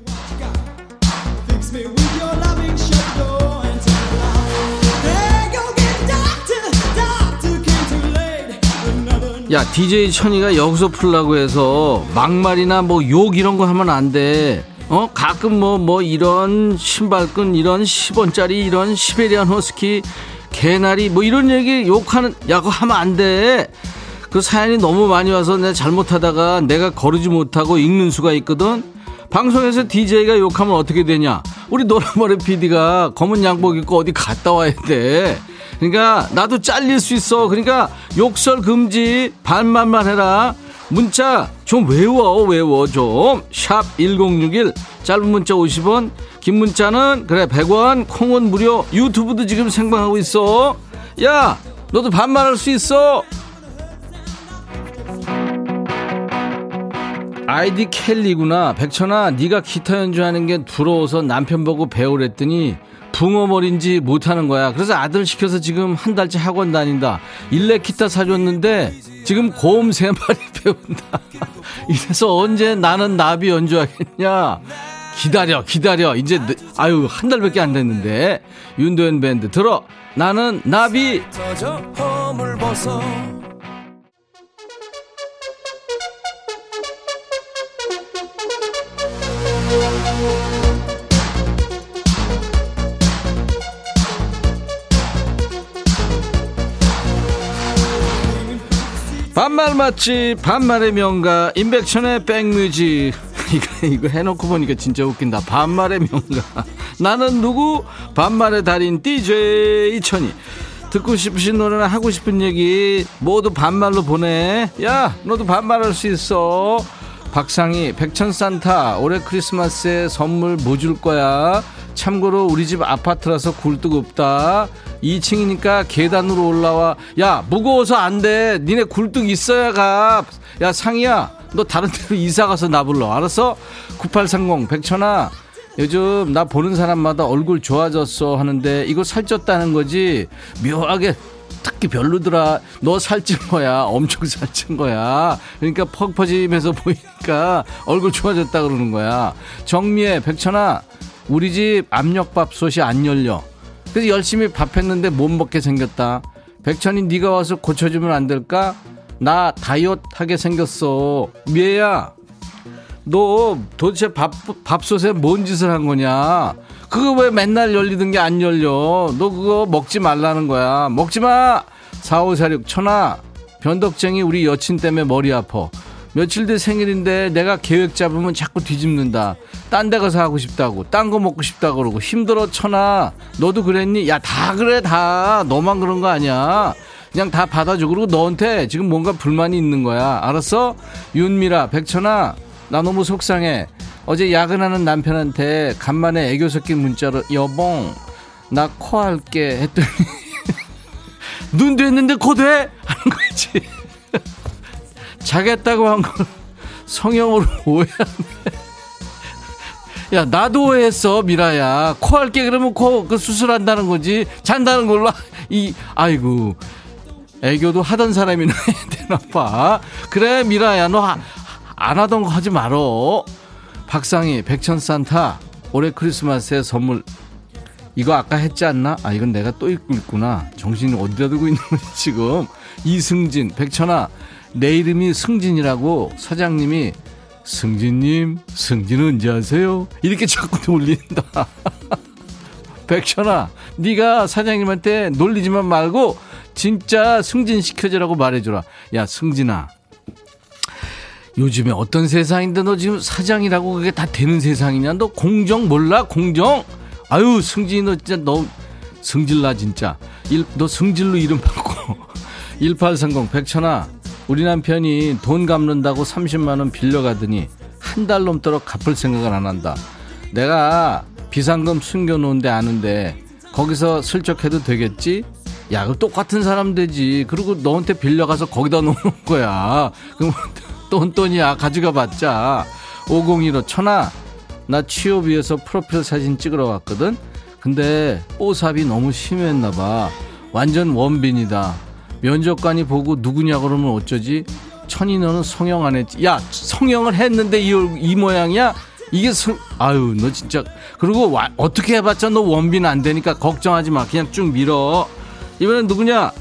야 DJ 천이가 여기서 풀라고 해서 막말이나 뭐 욕 이런 거 하면 안 돼. 어 가끔 뭐뭐 뭐 이런 신발끈 이런 10원짜리 이런 시베리안 허스키 개나리 뭐 이런 얘기 욕하는 야 그거 하면 안 돼. 그 사연이 너무 많이 와서 내가 잘못하다가 내가 거르지 못하고 읽는 수가 있거든. 방송에서 DJ가 욕하면 어떻게 되냐? 우리 노란머리 PD가 검은 양복 입고 어디 갔다 와야 돼. 그러니까 나도 잘릴 수 있어. 그러니까 욕설 금지 반말만 해라. 문자 좀 외워 외워 좀. 샵 1061 짧은 문자 50원 긴 문자는 그래 100원 콩은 무료 유튜브도 지금 생방하고 있어. 야 너도 반말할 수 있어. 아이디 켈리구나 백천아 네가 기타 연주하는 게 부러워서 남편 보고 배우랬더니 붕어머리인지 못하는 거야. 그래서 아들 시켜서 지금 한 달째 학원 다닌다. 일렉 기타 사줬는데 지금 고음 세 마리 배운다. 이래서 언제 나는 나비 연주하겠냐? 기다려, 기다려. 이제 아유 한 달밖에 안 됐는데 윤도현 밴드 들어. 나는 나비. 반말 맛집 반말의 명가 임백천의 백뮤직 이거 이거 해놓고 보니까 진짜 웃긴다. 반말의 명가. 나는 누구? 반말의 달인 DJ 천이. 듣고 싶으신 노래나 하고 싶은 얘기 모두 반말로 보내. 야, 너도 반말할 수 있어. 박상희, 백천산타, 올해 크리스마스에 선물 뭐 줄 거야? 참고로 우리 집 아파트라서 굴뚝 없다. 2층이니까 계단으로 올라와. 야, 무거워서 안 돼. 니네 굴뚝 있어야 가. 야, 상희야, 너 다른 데로 이사 가서 나 불러. 알았어? 9830, 백천아. 요즘 나 보는 사람마다 얼굴 좋아졌어 하는데 이거 살쪘다는 거지 묘하게 특히 별로더라. 너 살찐 거야. 엄청 살찐 거야. 그러니까 퍽퍼짐해서 보이니까 얼굴 좋아졌다 그러는 거야. 정미애 백천아 우리 집 압력밥솥이 안 열려. 그래서 열심히 밥 했는데 못 먹게 생겼다. 백천이 네가 와서 고쳐주면 안 될까? 나 다이어트 하게 생겼어. 미애야 너 도대체 밥, 밥솥에 뭔 짓을 한 거냐? 그거 왜 맨날 열리던 게 안 열려? 너 그거 먹지 말라는 거야. 먹지 마! 4546, 천하. 변덕쟁이 우리 여친 때문에 머리 아파. 며칠 뒤 생일인데 내가 계획 잡으면 자꾸 뒤집는다. 딴 데 가서 하고 싶다고. 딴 거 먹고 싶다고 그러고. 힘들어, 천하. 너도 그랬니? 야, 다 그래, 다. 너만 그런 거 아니야. 그냥 다 받아줘. 그리고 너한테 지금 뭔가 불만이 있는 거야. 알았어? 윤미라, 백천아. 나 너무 속상해. 어제 야근하는 남편한테 간만에 애교 섞인 문자로 여봉 나 코 할게 했더니 눈 됐는데 코 돼? 하는 거지. 자겠다고 한 걸 성형으로 오해하네. 야 나도 오해했어 미라야 코 할게 그러면 코 그 수술한다는 거지 잔다는 걸로 이 아이고 애교도 하던 사람이나 되나 봐 그래 미라야 너 안 하던 거 하지 말어. 박상희, 백천산타, 올해 크리스마스에 선물. 이거 아까 했지 않나? 아, 이건 내가 또 읽고 있구나. 정신이 어디다 두고 있는 거지, 지금. 이승진, 백천아, 내 이름이 승진이라고 사장님이 승진님, 승진 언제 하세요? 이렇게 자꾸 놀린다. 백천아, 네가 사장님한테 놀리지만 말고 진짜 승진 시켜주라고 말해줘라. 야, 승진아, 요즘에 어떤 세상인데 너 지금 사장이라고 그게 다 되는 세상이냐? 너 공정 몰라? 공정? 아유 승진이 너 진짜 너 승질나 진짜. 일, 너 승질로 이름 바꿔. 1830 백천아 우리 남편이 돈 갚는다고 30만 원 빌려가더니 한 달 넘도록 갚을 생각을 안 한다. 내가 비상금 숨겨놓은 데 아는데 거기서 슬쩍 해도 되겠지? 야, 그 똑같은 사람 되지. 그리고 너한테 빌려가서 거기다 놓는 거야. 그럼 똔똔이야. 가져가 봤자. 5015 천하. 나 취업 위해서 프로필 사진 찍으러 왔거든. 근데 뽀삽이 너무 심했나 봐. 완전 원빈이다. 면접관이 보고 누구냐 그러면 어쩌지? 천이 너는 성형 안 했지. 야 성형을 했는데 이, 이 모양이야? 이게 성 아유 너 진짜. 그리고 와, 어떻게 해봤자 너 원빈 안 되니까 걱정하지 마. 그냥 쭉 밀어. 이번엔 누구냐?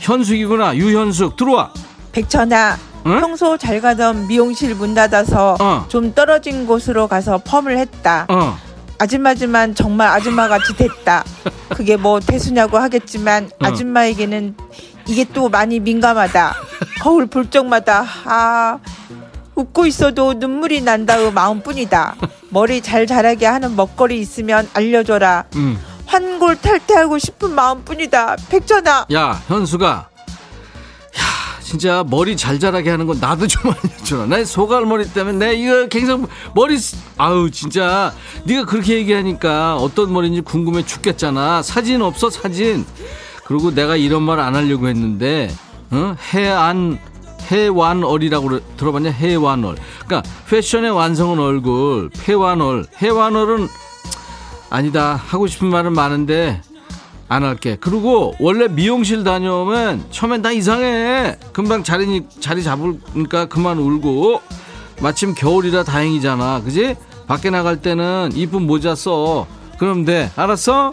현숙이구나. 유현숙 들어와. 백천아 응? 평소 잘 가던 미용실 문 닫아서 어. 좀 떨어진 곳으로 가서 펌을 했다. 어 아줌마지만 정말 아줌마같이 됐다. 그게 뭐 대수냐고 하겠지만 어. 아줌마에게는 이게 또 많이 민감하다. 거울 볼 적마다 아 웃고 있어도 눈물이 난다의 마음뿐이다. 머리 잘 자라게 하는 먹거리 있으면 알려줘라. 음. 환골 탈퇴하고 싶은 마음뿐이다. 백천아. 야 현수가 야 진짜 머리 잘 자라게 하는 건 나도 좀 알려줘라. 내 소갈머리 때문에 내 이거 굉장히 머리 쓰- 아우 진짜. 네가 그렇게 얘기하니까 어떤 머리인지 궁금해 죽겠잖아. 사진 없어 사진. 그리고 내가 이런 말 안 하려고 했는데 어? 해안 해완얼이라고 들어봤냐? 해완얼. 그러니까 패션의 완성은 얼굴 해완얼. 해완얼은 아니다. 하고 싶은 말은 많은데 안 할게. 그리고 원래 미용실 다녀오면 처음엔 다 이상해. 금방 자리 자리 잡으니까 그만 울고. 마침 겨울이라 다행이잖아. 그지? 밖에 나갈 때는 이쁜 모자 써. 그럼 돼. 알았어?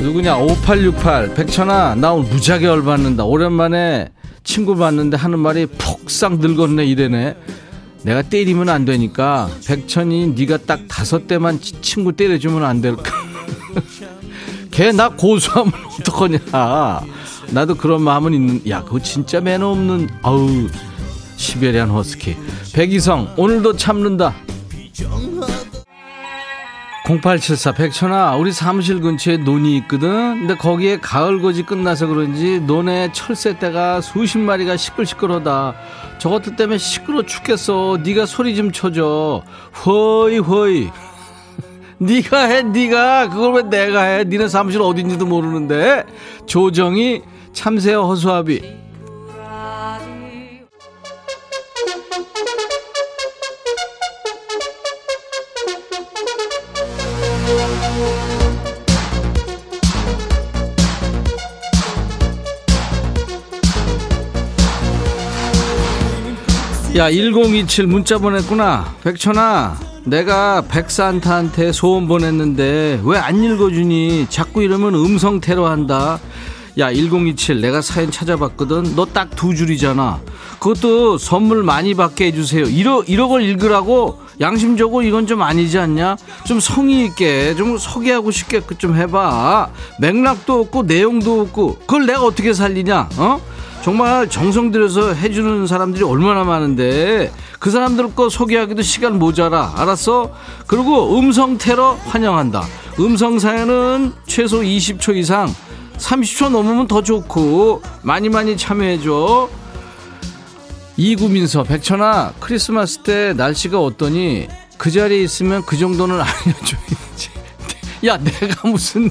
누구냐? 5868. 백천아, 나 오늘 무지하게 열받는다. 오랜만에 친구 봤는데 하는 말이 폭삭 늙었네 이래네. 내가 때리면 안 되니까 백천이 네가 딱 다섯 대만 치- 친구 때려주면 안 될까? 걔 나 고소하면 어떡하냐? 나도 그런 마음은 있는. 야, 그거 진짜 매너 없는. 아우 시베리안 허스키. 백이성 오늘도 참는다. 0874 백천아 우리 사무실 근처에 논이 있거든. 근데 거기에 가을거지 끝나서 그런지 논에 철새떼가 수십 마리가 시끌시끌하다. 저것들 때문에 시끄러 죽겠어. 네가 소리 좀 쳐줘. 허이 허이. 네가 해 네가. 그걸 왜 내가 해? 니네 사무실 어딘지도 모르는데. 조정이 참새와 허수아비 야, 1027 문자 보냈구나. 백천아, 내가 백산타한테 소원 보냈는데 왜 안 읽어주니? 자꾸 이러면 음성 테러한다. 야, 1027 내가 사연 찾아봤거든. 너 딱 두 줄이잖아. 그것도 선물 많이 받게 해주세요. 이러, 이러 걸 읽으라고? 양심적으로 이건 좀 아니지 않냐? 좀 성의 있게, 좀 소개하고 싶게 좀 해봐. 맥락도 없고, 내용도 없고, 그걸 내가 어떻게 살리냐? 어? 정말 정성 들여서 해주는 사람들이 얼마나 많은데 그 사람들 거 소개하기도 시간 모자라. 알았어? 그리고 음성 테러 환영한다. 음성 사연은 최소 20초 이상 30초 넘으면 더 좋고 많이 많이 참여해줘. 이구민서 백천아 크리스마스 때 날씨가 어떠니? 그 자리에 있으면 그 정도는 알려줘야지 야 내가 무슨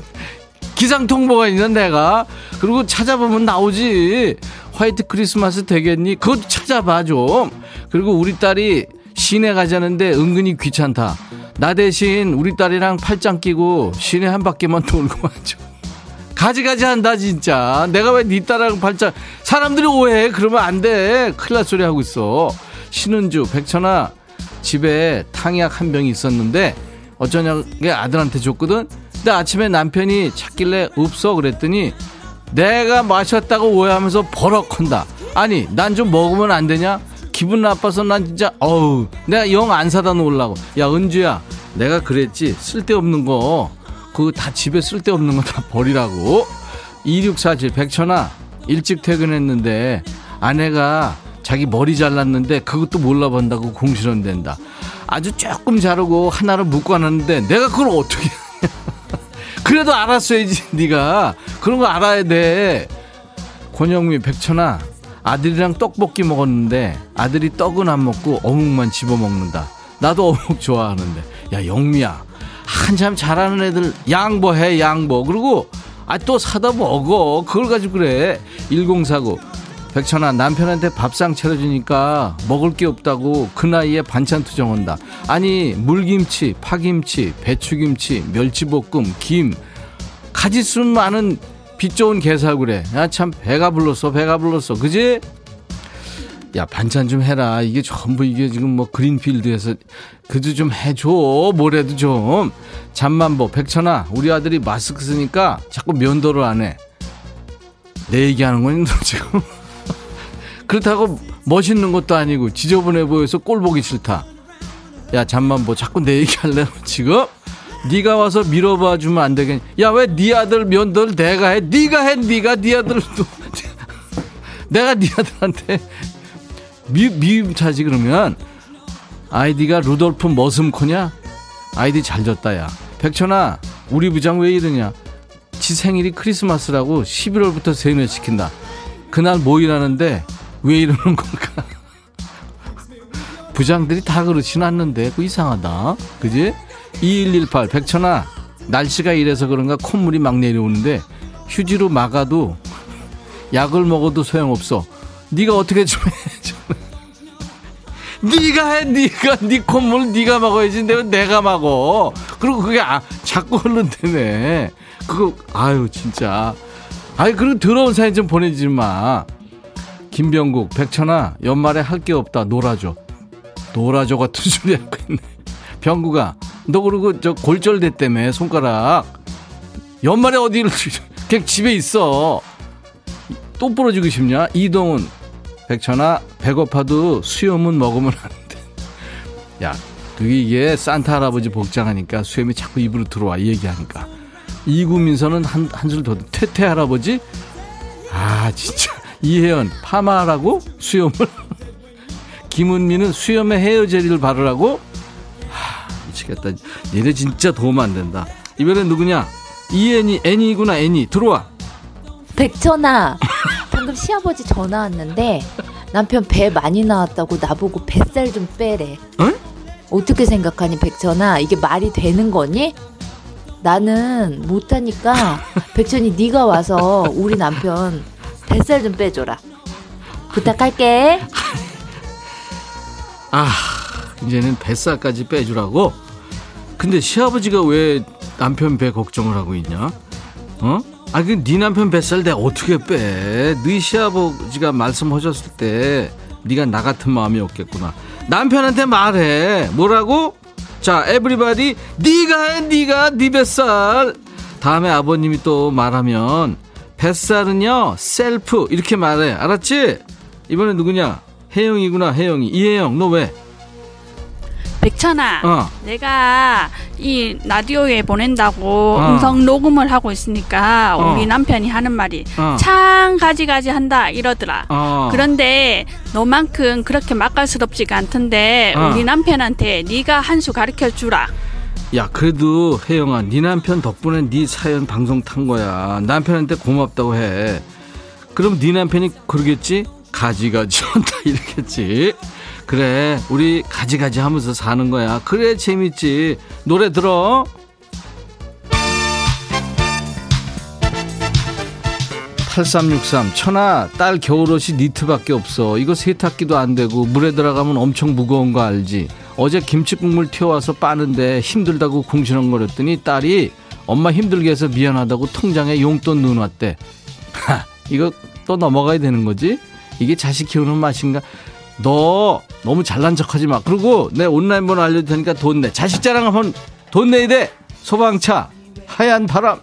기상통보가 있는 내가? 그리고 찾아보면 나오지 화이트 크리스마스 되겠니? 그것도 찾아봐 좀. 그리고 우리 딸이 시내 가자는데 은근히 귀찮다. 나 대신 우리 딸이랑 팔짱 끼고 시내 한 바퀴만 돌고 와줘. 가지가지 한다 진짜. 내가 왜 네 딸이랑 팔짱 사람들이 오해해 그러면 안돼. 큰일 날 소리 하고 있어. 신은주 백천아 집에 탕약 한 병이 있었는데 어쩌냐게 아들한테 줬거든. 근데 아침에 남편이 찾길래 없어 그랬더니 내가 마셨다고 오해하면서 버럭한다. 아니 난 좀 먹으면 안 되냐? 기분 나빠서 난 진짜 어우 내가 영 안 사다 놓으려고. 야 은주야 내가 그랬지? 쓸데없는 거. 그거 다 집에 쓸데없는 거 다 버리라고. 2647 백천아 일찍 퇴근했는데 아내가 자기 머리 잘랐는데 그것도 몰라본다고 공실현된다. 아주 조금 자르고 하나를 묶어 놨는데 내가 그걸 어떻게 그래도 알았어야지 네가. 그런 거 알아야 돼. 권영미 백천아 아들이랑 떡볶이 먹었는데 아들이 떡은 안 먹고 어묵만 집어먹는다. 나도 어묵 좋아하는데. 야 영미야. 한참 잘하는 애들 양보해 양보. 그리고 아 또 사다 먹어. 그걸 가지고 그래. 1049 백천아 남편한테 밥상 차려주니까 먹을 게 없다고 그 나이에 반찬 투정한다. 아니 물김치 파김치 배추김치 멸치볶음 김. 가지수 많은 빛 좋은 게살구래. 야 참 배가 불렀어 배가 불렀어. 그지? 야 반찬 좀 해라. 이게 전부 이게 지금 뭐 그린필드에서 그도 좀 해줘. 뭐래도 좀. 잠만보. 백천아 우리 아들이 마스크 쓰니까 자꾸 면도를 안 해. 내 얘기하는 너 지금 그렇다고 멋있는 것도 아니고 지저분해 보여서 꼴 보기 싫다. 야 잠만 뭐 자꾸 내 얘기할래 지금? 네가 와서 밀어봐 주면 안 되겠니? 야왜 네 아들 면도를 내가 해? 네가 해 네가 네 아들도 내가 네 아들한테 미, 미움 차지 그러면 아이디가 루돌프 머슴코냐? 아이디 잘 졌다 야 백천아 우리 부장 왜 이러냐 지 생일이 크리스마스라고 11월부터 세뇌 시킨다 그날 모이라는데 왜 이러는 걸까? 부장들이 다 그렇진 않는데 그 이상하다. 그지? 2118 백천아 날씨가 이래서 그런가 콧물이 막 내려오는데 휴지로 막아도 약을 먹어도 소용없어. 네가 어떻게 좀 해. 좀. 네가 해, 네가 네 콧물 네가 먹어야지. 내가 내가 먹어. 그리고 그게 아, 자꾸 흘른다네. 그거 아유 진짜. 아이 그리고 더러운 사진 좀 보내지 마. 김병국, 백천아, 연말에 할 게 없다. 놀아줘. 놀아줘 같은 소리 하고 있네. 병국아, 너 그러고 저 골절됐다며, 손가락. 연말에 어디를, 그냥 집에 있어. 또 부러지고 싶냐? 이동훈, 백천아, 배고파도 수염은 먹으면 안 돼. 야, 그게 이게 산타 할아버지 복장하니까 수염이 자꾸 입으로 들어와, 이 얘기하니까. 이구민서는 한, 한줄 더, 퇴퇴 할아버지? 아, 진짜. 이혜연 파마라고 수염을 김은미는 수염에 헤어 젤리를 바르라고 하, 미치겠다. 얘네 진짜 도움 안 된다. 이번엔 누구냐? 이애니, 애니구나, 애니. 들어와. 백천아, 방금 시아버지 전화 왔는데 남편 배 많이 나왔다고 나보고 뱃살 좀 빼래. 응? 어떻게 생각하니 백천아? 이게 말이 되는 거니? 나는 못하니까 백천이 네가 와서 우리 남편 뱃살 좀 빼줘라. 부탁할게. 아, 이제는 뱃살까지 빼주라고? 근데 시아버지가 왜 남편 배 걱정을 하고 있냐? 어? 아, 그 네 남편 뱃살 내가 어떻게 빼? 네 시아버지가 말씀하셨을 때 네가 나 같은 마음이 없겠구나. 남편한테 말해. 뭐라고? 자, everybody 네가 해, 네가 네 뱃살. 다음에 아버님이 또 말하면 뱃살은요 셀프 이렇게 말해. 알았지? 이번에 누구냐? 혜영이구나 혜영이 이혜영 너 왜? 백천아, 어. 내가 이 라디오에 보낸다고 어. 음성 녹음을 하고 있으니까 어. 우리 남편이 하는 말이 어. 참 가지가지 한다 이러더라. 어. 그런데 너만큼 그렇게 맛깔스럽지가 않던데 어. 우리 남편한테 네가 한 수 가르쳐 주라. 야 그래도 혜영아 네 남편 덕분에 네 사연 방송 탄 거야. 남편한테 고맙다고 해. 그럼 네 남편이 그러겠지? 가지가지 한다 이러겠지. 그래 우리 가지가지 하면서 사는 거야. 그래 재밌지. 노래 들어. 8363 천아 딸 겨울옷이 니트밖에 없어. 이거 세탁기도 안 되고 물에 들어가면 엄청 무거운 거 알지 어제 김치국물 튀어와서 빠는데 힘들다고 궁시렁거렸더니 딸이 엄마 힘들게 해서 미안하다고 통장에 용돈 넣어놨대. 하, 이거 또 넘어가야 되는 거지? 이게 자식 키우는 맛인가? 너 너무 잘난 척하지 마. 그리고 내 온라인 번호 알려줄 테니까 돈 내. 자식 자랑 하면 돈 내야 돼. 소방차. 하얀 바람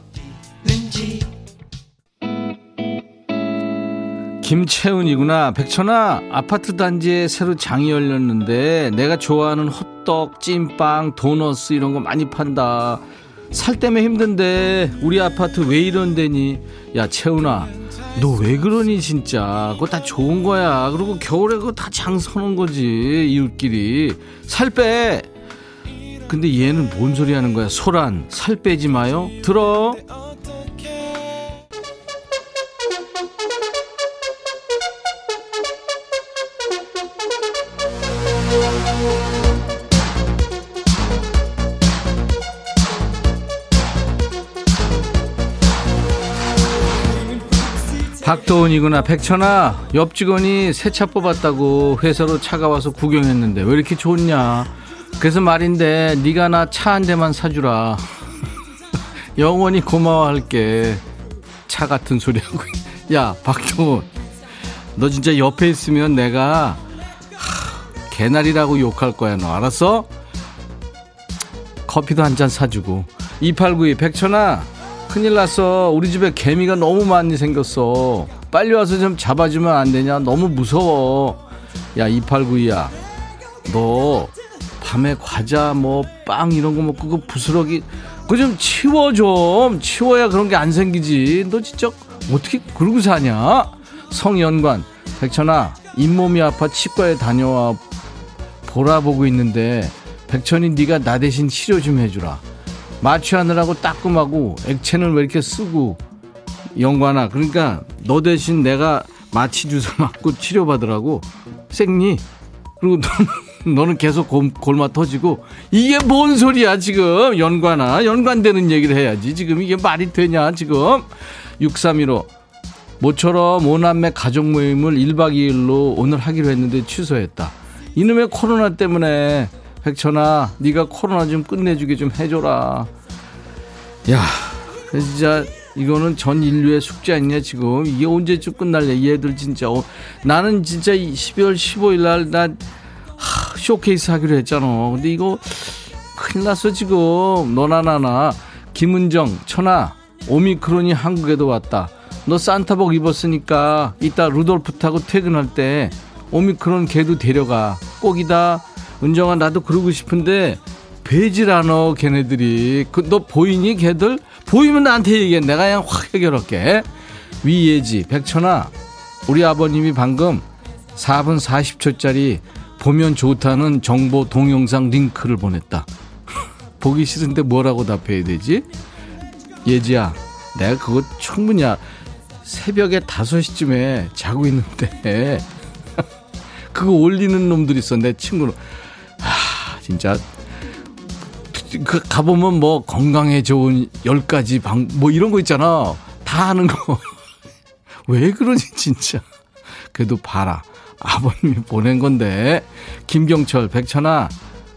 김채은이구나. 백천아, 아파트 단지에 새로 장이 열렸는데 내가 좋아하는 호떡, 찐빵, 도너스 이런 거 많이 판다. 살 때문에 힘든데 우리 아파트 왜 이런 데니? 야, 채은아, 너 왜 그러니 진짜? 그거 다 좋은 거야. 그리고 겨울에 그거 다 장 서는 거지. 이웃끼리. 살 빼. 근데 얘는 뭔 소리 하는 거야? 소란, 살 빼지 마요. 들어. 박도훈이구나. 백천아 옆 직원이 새 차 뽑았다고 회사로 차가 와서 구경했는데 왜 이렇게 좋냐? 그래서 말인데 네가 나 차 한 대만 사주라. 영원히 고마워할게. 차 같은 소리 하고 야 박도훈. 너 진짜 옆에 있으면 내가 하, 개나리라고 욕할 거야 너. 알았어? 커피도 한 잔 사주고. 2892 백천아 큰일 났어. 우리 집에 개미가 너무 많이 생겼어. 빨리 와서 좀 잡아주면 안 되냐? 너무 무서워. 야 2892야. 너 밤에 과자 뭐 빵 이런 거 먹고 그 부스러기 그거 좀 치워 좀. 치워야 그런 게 안 생기지. 너 진짜 어떻게 그러고 사냐? 성연관 백천아 잇몸이 아파 치과에 다녀와 보라보고 있는데 백천이 네가 나 대신 치료 좀 해주라 마취하느라고 따끔하고 액체는 왜 이렇게 쓰고 영관아 그러니까 너 대신 내가 마취 주사 맞고 치료받으라고 생리. 그리고 너는, 너는 계속 골, 골마 터지고 이게 뭔 소리야 지금? 연관아 연관되는 얘기를 해야지 지금 이게 말이 되냐 지금? 6315 모처럼 오남매 가족 모임을 1박 2일로 오늘 하기로 했는데 취소했다. 이놈의 코로나 때문에 백천아 네가 코로나 좀 끝내주게 좀 해줘라. 야 진짜 이거는 전 인류의 숙제 아니냐 지금? 이게 언제쯤 끝날래? 얘들 진짜 어, 나는 진짜 12월 15일 날나 쇼케이스 하기로 했잖아. 근데 이거 큰일 났어 지금. 너나 나나. 김은정 천아 오미크론이 한국에도 왔다. 너 산타복 입었으니까 이따 루돌프 타고 퇴근할 때 오미크론 걔도 데려가. 꼭이다 은정아 나도 그러고 싶은데 배질 않어 걔네들이. 그 너 보이니 걔들? 보이면 나한테 얘기해. 내가 그냥 확 해결할게. 위예지 백천아 우리 아버님이 방금 4분 40초짜리 보면 좋다는 정보 동영상 링크를 보냈다. 보기 싫은데 뭐라고 답해야 되지? 예지야, 내가 그거 충분히 새벽에 5시쯤에 자고 있는데 그거 올리는 놈들 있어 내 친구는. 아 진짜 그 가보면 뭐 건강에 좋은 10가지 방 뭐 이런 거 있잖아 다 하는 거 왜 그러지 진짜 그래도 봐라 아버님이 보낸 건데 김경철 백천아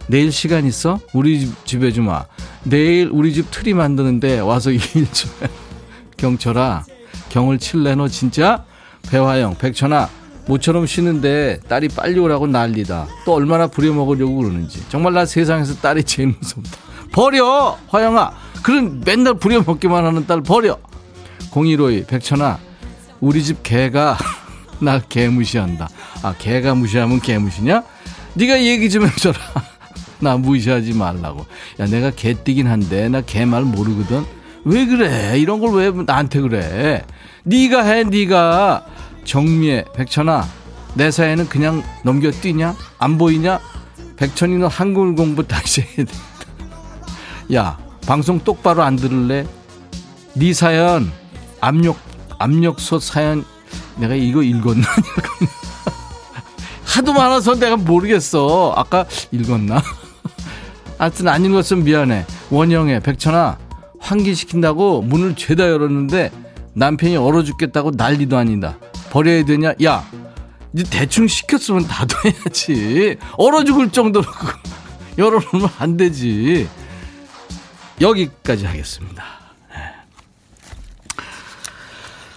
내일 시간 있어? 우리 집, 집에 좀 와. 내일 우리 집 트리 만드는데 와서 일 좀 해. 경철아, 경을 칠래 너 진짜? 배화영, 백천아, 모처럼 쉬는데 딸이 빨리 오라고 난리다. 또 얼마나 부려먹으려고 그러는지. 정말 나 세상에서 딸이 제일 무섭다. 버려! 화영아! 그런 맨날 부려먹기만 하는 딸 버려! 0152, 백천아, 우리 집 개가 날 개무시한다. 아, 개가 무시하면 개무시냐? 네가 얘기 좀 해줘라. 나 무시하지 말라고. 야, 내가 개띠긴 한데 나 개 말 모르거든. 왜 그래? 이런 걸 왜 나한테 그래? 네가 해, 네가. 정미애, 백천아, 내 사연은 그냥 넘겨뛰냐? 안 보이냐? 백천이 너 한글 공부 다시 해야 된다. 야, 방송 똑바로 안 들을래? 네 사연, 압력, 압력솥 사연, 내가 이거 읽었나? 하도 많아서 내가 모르겠어. 아까 읽었나? 하여튼 안 읽었으면 미안해. 원영애, 백천아, 환기시킨다고 문을 죄다 열었는데 남편이 얼어 죽겠다고 난리도 아니다. 버려야 되냐? 야, 니 대충 시켰으면 닫아야지. 얼어 죽을 정도로 열어놓으면 안 되지. 여기까지 하겠습니다. 네.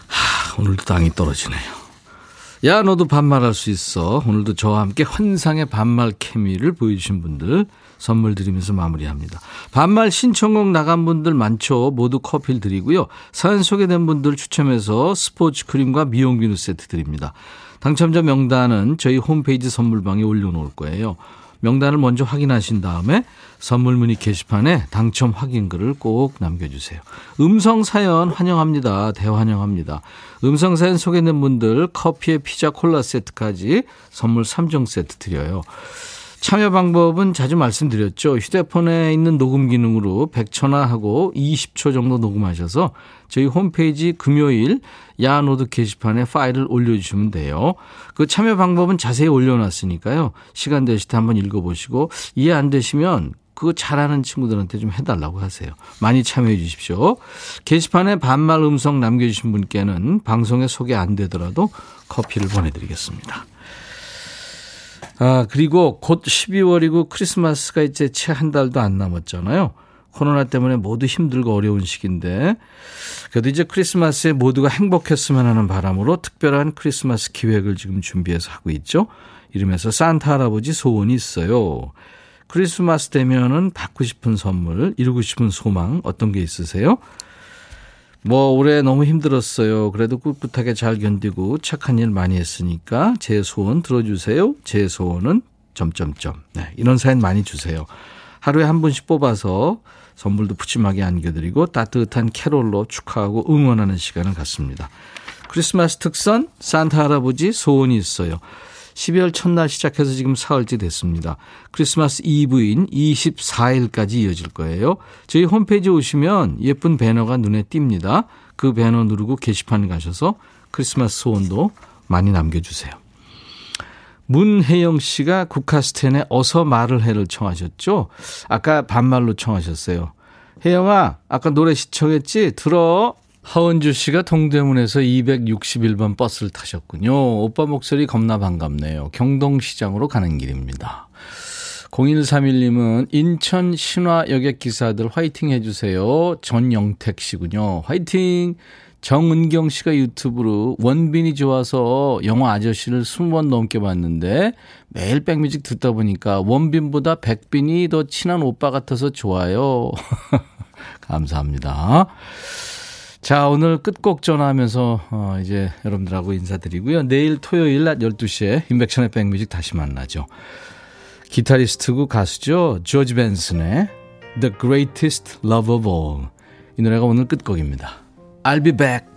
하, 오늘도 땅이 떨어지네요. 야, 너도 반말할 수 있어. 오늘도 저와 함께 환상의 반말 케미를 보여주신 분들 선물 드리면서 마무리합니다. 반말 신청곡 나간 분들 많죠. 모두 커피를 드리고요. 사연 소개된 분들 추첨해서 스포츠 크림과 미용 비누 세트 드립니다. 당첨자 명단은 저희 홈페이지 선물방에 올려놓을 거예요. 명단을 먼저 확인하신 다음에 선물 문의 게시판에 당첨 확인글을 꼭 남겨주세요. 음성 사연 환영합니다. 대환영합니다. 음성 사연 소개된 분들 커피에 피자 콜라 세트까지 선물 3종 세트 드려요. 참여 방법은 자주 말씀드렸죠. 휴대폰에 있는 녹음 기능으로 100초나 하고 20초 정도 녹음하셔서 저희 홈페이지 금요일 야노드 게시판에 파일을 올려주시면 돼요. 그 참여 방법은 자세히 올려놨으니까요. 시간 되실 때 한번 읽어보시고 이해 안 되시면 그거 잘하는 친구들한테 좀 해달라고 하세요. 많이 참여해 주십시오. 게시판에 반말 음성 남겨주신 분께는 방송에 소개 안 되더라도 커피를 보내드리겠습니다. 아, 그리고 곧 12월이고 크리스마스가 이제 채 한 달도 안 남았잖아요. 코로나 때문에 모두 힘들고 어려운 시기인데 그래도 이제 크리스마스에 모두가 행복했으면 하는 바람으로 특별한 크리스마스 기획을 지금 준비해서 하고 있죠. 이름에서 산타 할아버지 소원이 있어요. 크리스마스 되면은 받고 싶은 선물, 이루고 싶은 소망 어떤 게 있으세요? 뭐 올해 너무 힘들었어요. 그래도 꿋꿋하게 잘 견디고 착한 일 많이 했으니까 제 소원 들어주세요. 제 소원은 점점점. 네, 이런 사연 많이 주세요. 하루에 한 분씩 뽑아서 선물도 푸짐하게 안겨드리고 따뜻한 캐롤로 축하하고 응원하는 시간을 갖습니다. 크리스마스 특선 산타 할아버지 소원이 있어요. 12월 첫날 시작해서 지금 사흘째 됐습니다. 크리스마스 이브인 24일까지 이어질 거예요. 저희 홈페이지 오시면 예쁜 배너가 눈에 띕니다. 그 배너 누르고 게시판 가셔서 크리스마스 소원도 많이 남겨주세요. 문혜영 씨가 국카스텐에 어서 말을 해를 청하셨죠? 아까 반말로 청하셨어요. 혜영아, 아까 노래 시청했지? 들어. 하원주 씨가 동대문에서 261번 버스를 타셨군요. 오빠 목소리 겁나 반갑네요. 경동시장으로 가는 길입니다. 0131님은 인천 신화 여객 기사들 화이팅 해주세요. 전영택 씨군요. 화이팅! 정은경 씨가 유튜브로 원빈이 좋아서 영화 아저씨를 20번 넘게 봤는데 매일 백뮤직 듣다 보니까 원빈보다 백빈이 더 친한 오빠 같아서 좋아요. 감사합니다. 자, 오늘 끝곡 전화하면서 어, 이제 여러분들하고 인사드리고요. 내일 토요일 낮 12시에 인백션의 백뮤직 다시 만나죠. 기타리스트고 가수죠. 조지 벤슨의 The Greatest Love of All. 이 노래가 오늘 끝곡입니다. I'll be back.